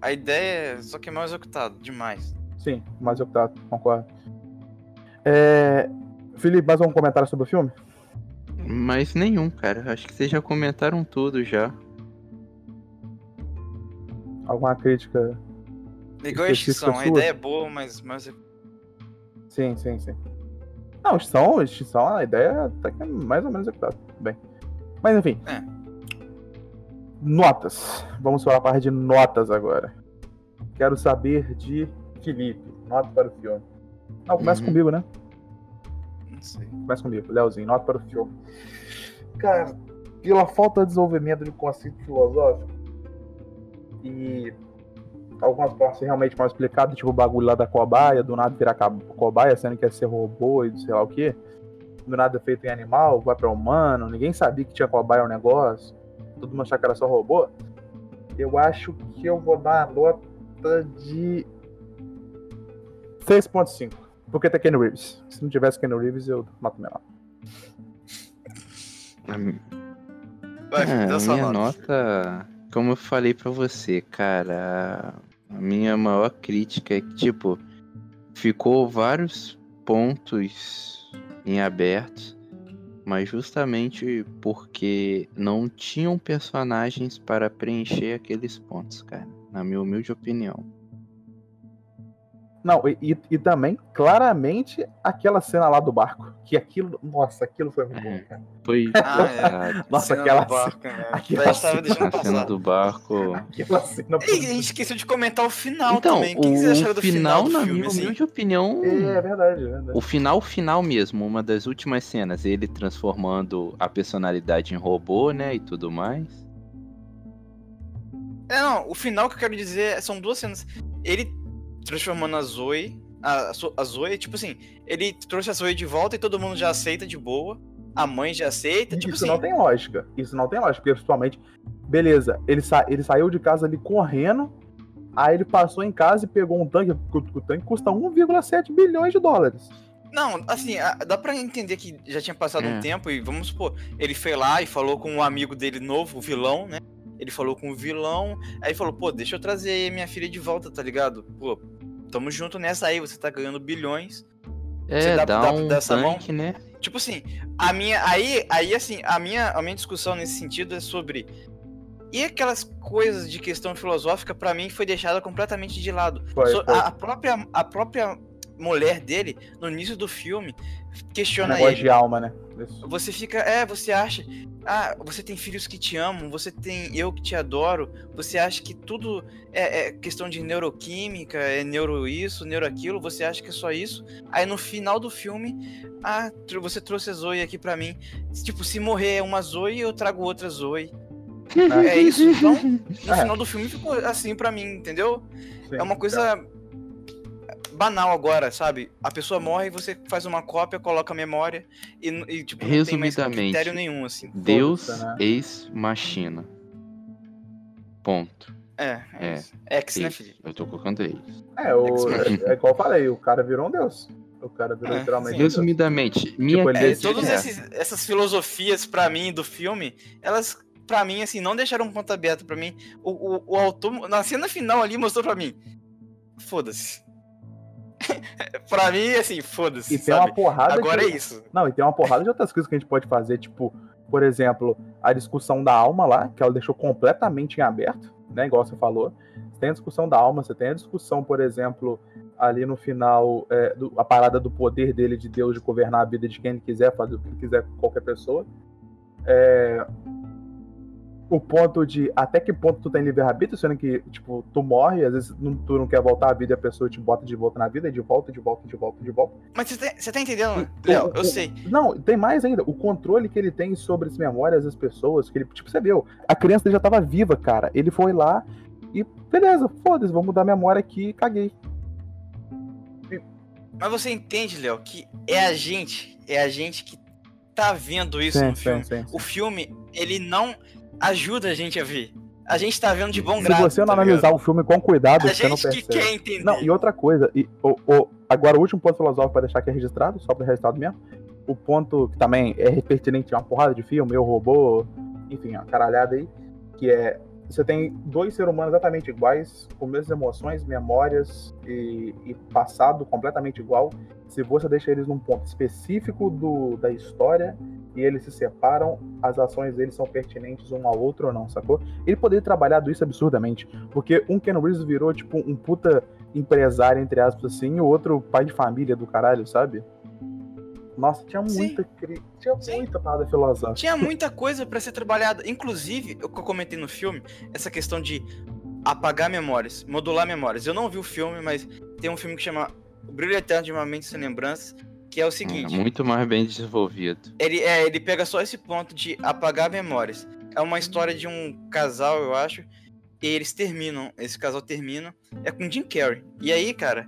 A ideia é só que é mal executado, demais. Sim, mas eu tá, concordo. É... Felipe, mais algum comentário sobre o filme? Mas nenhum, cara. Acho que vocês já comentaram tudo já. Alguma crítica? Igual a Específica extinção, a ideia é boa, mas, mas Sim, sim, sim. Não, extinção, extinção, a ideia até que é mais ou menos executada. Bem. Mas enfim. É. Notas. Vamos para a parte de notas agora. Quero saber de Felipe. Nota para o filme. Não, começa Uhum. comigo, né? não sei. Começa comigo, Leozinho. Nota para o filme. Cara, pela falta de desenvolvimento de conceito filosófico e algumas partes realmente mal explicadas, tipo o bagulho lá da cobaia, do nada virar cobaia, sendo que ia ser robô e sei lá o que. Do nada feito em animal, vai pra humano, ninguém sabia que tinha cobaia o negócio, todo mundo achava que era só robô. Eu acho que eu vou dar a nota de 6.5. Porque tem Kenny Reeves. Se não tivesse Kenny Reeves, eu mato menor. Vai, É, dá a sua minha nota. nota, como eu falei pra você, cara, a minha maior crítica é que, tipo, ficou vários pontos em aberto, mas justamente porque não tinham personagens para preencher aqueles pontos, cara, na minha humilde opinião. Não, e, e- e também, claramente, aquela cena lá do barco. Que aquilo. Nossa, aquilo foi muito bom, É. cara. Foi Ah, é. Nossa, Cena aquela do barco, né? aquela cena- A cena do barco. Aquela cena. E a gente esqueceu de comentar o final Então, também. O que, que vocês acharam do final, do na filme, minha assim? humilde opinião, É, é verdade, é verdade. O final final mesmo, uma das últimas cenas, ele transformando a personalidade em robô, né, e tudo mais. É, não, o final que eu quero dizer são duas cenas. Ele transformando a Zoe. A, a Zoe, tipo assim, ele trouxe a Zoe de volta e todo mundo já aceita de boa. A mãe já aceita, tipo Isso assim. não tem lógica. Isso não tem lógica, porque principalmente. Beleza, ele, sa ele saiu de casa ali correndo. Aí ele passou em casa e pegou um tanque. O, o tanque custa 1,7 bilhões de dólares. Não, assim, a- dá pra entender que já tinha passado É. um tempo e vamos supor, ele foi lá e falou com um amigo dele novo, o vilão, né? Ele falou com o vilão, aí falou, pô, deixa eu trazer minha filha de volta, tá ligado? Pô, tamo junto nessa aí, você tá ganhando bilhões. Você É, dá- dá, dá- um dá essa mão? tanque, né? Tipo assim, a minha. Aí, aí assim, a minha, a minha discussão nesse sentido é sobre. E aquelas coisas de questão filosófica, pra mim, foi deixada completamente de lado. Foi, So- foi. A, a própria, a própria mulher dele, no início do filme, Um questiona negócio ele. de alma, né? Isso. Você fica, é, você acha, ah, você tem filhos que te amam, você tem eu que te adoro, você acha que tudo é, é questão de neuroquímica, é neuro isso, neuro aquilo, você acha que é só isso? Aí no final do filme, ah, você trouxe a Zoe aqui pra mim. Tipo, se morrer uma Zoe, eu trago outra Zoe. É isso, então, no É. final do filme ficou assim pra mim, entendeu? Sim, É uma coisa banal agora, sabe? A pessoa morre, você faz uma cópia, coloca a memória e, e, tipo, não tem mais critério nenhum, assim. Deus né? ex-machina. Ponto. É, é, É. isso. X, né, Ex. Felipe? Eu tô colocando ex. É, o, é, é igual eu falei, o cara virou um deus. O cara virou É, literalmente. sim. Resumidamente, minha Tipo, É, todas é- esses- essas filosofias, pra mim, do filme, elas, pra mim, assim, não deixaram um ponto aberto pra mim. O, o, o autor, na cena final ali, mostrou pra mim. Foda-se. pra mim, assim, foda-se. E tem sabe? uma porrada Agora de... é isso. Não, e tem uma porrada de outras coisas que a gente pode fazer, tipo, por exemplo, a discussão da alma lá, que ela deixou completamente em aberto, né? Igual você falou. Você tem a discussão da alma, você tem a discussão, por exemplo, ali no final, é, do- a parada do poder dele de Deus de governar a vida de quem ele quiser, fazer o que ele quiser com qualquer pessoa. É, o ponto de até que ponto tu tem livre-arbítrio, sendo que, tipo, tu morre, às vezes não- tu não quer voltar à vida e a pessoa te bota de volta na vida, de volta, de volta, de volta, de volta. Mas você tá, você tá entendendo, O- Léo? Eu sei. Não, tem mais ainda. O controle que ele tem sobre as memórias das pessoas, que ele, tipo, você viu, a criança dele já tava viva, cara. Ele foi lá e, beleza, foda-se, vou mudar a memória aqui caguei. Mas você entende, Léo, que é a gente, é a gente que tá vendo isso no filme. sim, O filme, ele não ajuda a gente a ver. A gente tá vendo de bom Se grado. você não tá analisar o filme com cuidado, a você não gente que percebe. quer entender. Não, e outra coisa, e, o, o- agora o último ponto filosófico para deixar aqui registrado, só para registrado mesmo. O ponto que também é pertinente a uma porrada de filme, Eu Robô, enfim, uma caralhada aí, que é você tem dois seres humanos exatamente iguais, com mesmas emoções, memórias e, e passado completamente igual. Se você deixa eles num ponto específico do, da história e eles se separam, as ações deles são pertinentes um ao outro ou não, sacou? Ele poderia trabalhar isso absurdamente, porque um Ken Reeves virou tipo um puta empresário, entre aspas, assim, e o outro pai de família do caralho, sabe? Nossa, tinha muita, tinha Sim. muita parada filosófica. Tinha muita coisa pra ser trabalhada. Inclusive, o que eu comentei no filme, essa questão de apagar memórias, modular memórias. Eu não vi o filme, mas tem um filme que chama O Brilho Eterno de uma Mente Sem Lembranças, que é o é seguinte. muito mais bem desenvolvido. Ele, é, ele pega só esse ponto de apagar memórias. É uma história de um casal, eu acho. E eles terminam. Esse casal termina. É com Jim Carrey. E aí, cara,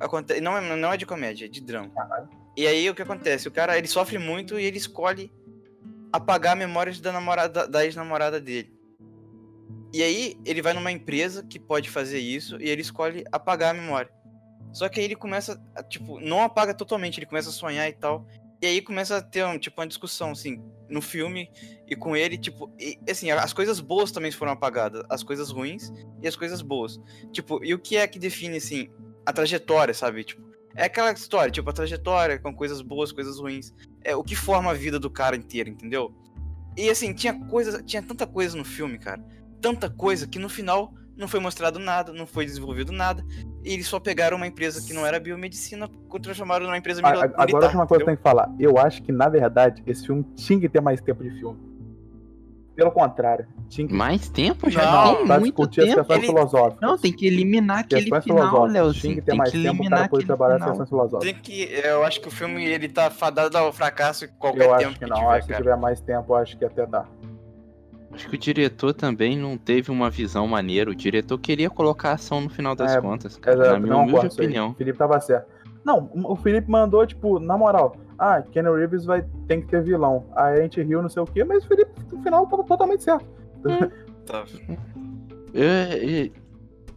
acontece. Não é, não é de comédia, é de drama. Caralho. E aí o que acontece? O cara ele sofre muito e ele escolhe apagar memórias da namorada da ex-namorada dele. E aí ele vai numa empresa que pode fazer isso e ele escolhe apagar a memória. Só que aí ele começa, tipo, não apaga totalmente, ele começa a sonhar e tal. E aí começa a ter um, tipo, uma discussão, assim, no filme e com ele, tipo, e, assim, as coisas boas também foram apagadas, as coisas ruins e as coisas boas. Tipo, e o que é que define, assim, a trajetória, sabe? Tipo, é aquela história, tipo, a trajetória com coisas boas, coisas ruins. É o que forma a vida do cara inteiro, entendeu? E assim, tinha coisa, tinha tanta coisa no filme, cara. Tanta coisa que no final não foi mostrado nada, não foi desenvolvido nada. E eles só pegaram uma empresa que não era biomedicina e transformaram numa empresa militar. Agora uma coisa que eu tenho que falar. Eu acho que, na verdade, esse filme tinha que ter mais tempo de filme. Pelo contrário, tinha que Mais tempo? Já Não, tem pra muito discutir as tempo. questões Ele- filosóficas. Não, tem que eliminar aquele final. Tinha Leozinho. que ter Tem mais que tempo para poder trabalhar as final. questões filosóficas. Tem que, eu acho que o filme ele tá fadado ao fracasso em qualquer Eu tempo acho que que não. tiver, acho que tiver mais tempo, eu acho que até dá. Acho que o diretor também não teve uma visão maneira. O diretor queria colocar ação no final das É, contas, cara. Exato, na minha não humilde aí. opinião. O Felipe tava certo. Não, o Felipe mandou, tipo, na moral, ah, Kenny Reeves vai, tem que ter vilão. Aí a gente riu, não sei o quê, mas o Felipe, no final, tava totalmente certo. Tá. É, é,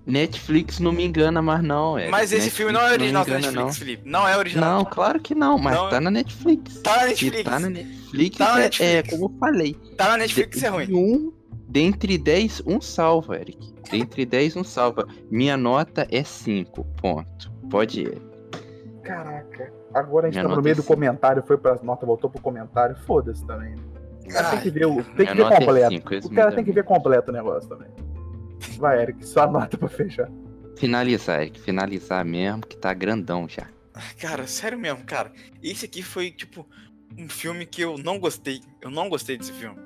Netflix não me engana mais, não. É. Mas esse filme não é original da me engana, Netflix, Felipe. Não é original. Não. não, claro que não, mas Não, tá na Netflix. Tá na Netflix. tá na Netflix, Tá na é- Netflix. é como eu falei. Tá na Netflix, De- é ruim. Um, dentre 10, um salva, Eric. Dentre 10, um salva. Minha nota é 5, ponto. Pode ir. Caraca. Agora a gente Minha tá no nota meio é do comentário, foi pras notas, voltou pro comentário. Foda-se também. O cara tem que ver, o, tem que ver nota é completo. cinco, o cara tem que ver completo o negócio também. Vai, Eric, só nota pra fechar. Finalizar, Eric. Finalizar mesmo, que tá grandão já. Cara, sério mesmo, cara. Esse aqui foi, tipo, um filme que eu não gostei. Eu não gostei desse filme.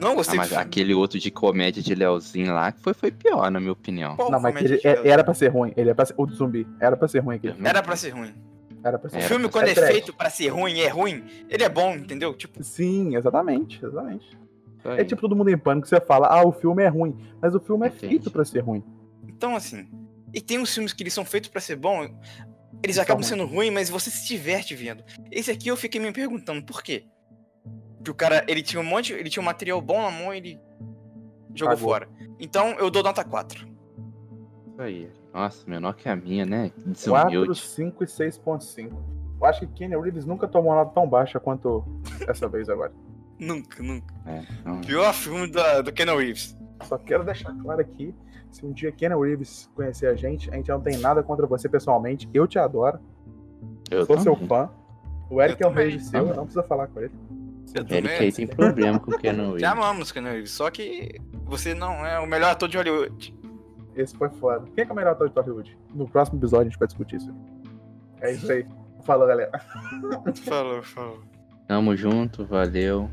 Não Ah, gostei mas desse filme. aquele outro de comédia de Leozinho lá, que foi, foi pior, na minha opinião. Qual não, mas ele- é- era pra ser ruim. Ele é pra ser, o do zumbi. Era pra ser ruim aquele filme. Era pra ser ruim. Era pra ser O filme, pra quando é feito pra ser ruim é ruim, ele é bom, entendeu? Tipo, Sim, exatamente, exatamente. Isso É tipo todo mundo em pânico, você fala, ah, o filme é ruim. Mas o filme é Entendi. feito pra ser ruim. então assim. E tem uns filmes que eles são feitos pra ser bom, eles acabam ruins. sendo ruins, mas você se diverte vendo. Esse aqui eu fiquei me perguntando por quê. Que o cara, ele tinha um monte, ele tinha um material bom na mão e ele jogou Cagou. fora. Então eu dou nota 4. Isso aí. Nossa, menor que a minha, né? 4, Desumilde. 5 e 6.5. Eu acho que Kenny Reeves nunca tomou nada tão baixa quanto essa vez agora. Nunca, nunca. É, não. Pior filme da, do Keanu Reeves. Só quero deixar claro aqui, se um dia Kenny Reeves conhecer a gente, a gente não tem nada contra você pessoalmente. Eu te adoro, Eu sou seu fã. O Eric Eu é um rei seu, não precisa falar com ele. Eu Eric também- aí tem problema com o Keanu Já Reeves. amamos Keanu Reeves, só que você não é o melhor ator de Hollywood. Esse foi foda. Quem é, que é o melhor ator de Hollywood? No próximo episódio a gente vai discutir isso. É isso aí. Falou, galera. Falou, falou. Tamo junto, valeu.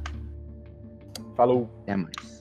Falou. Até mais.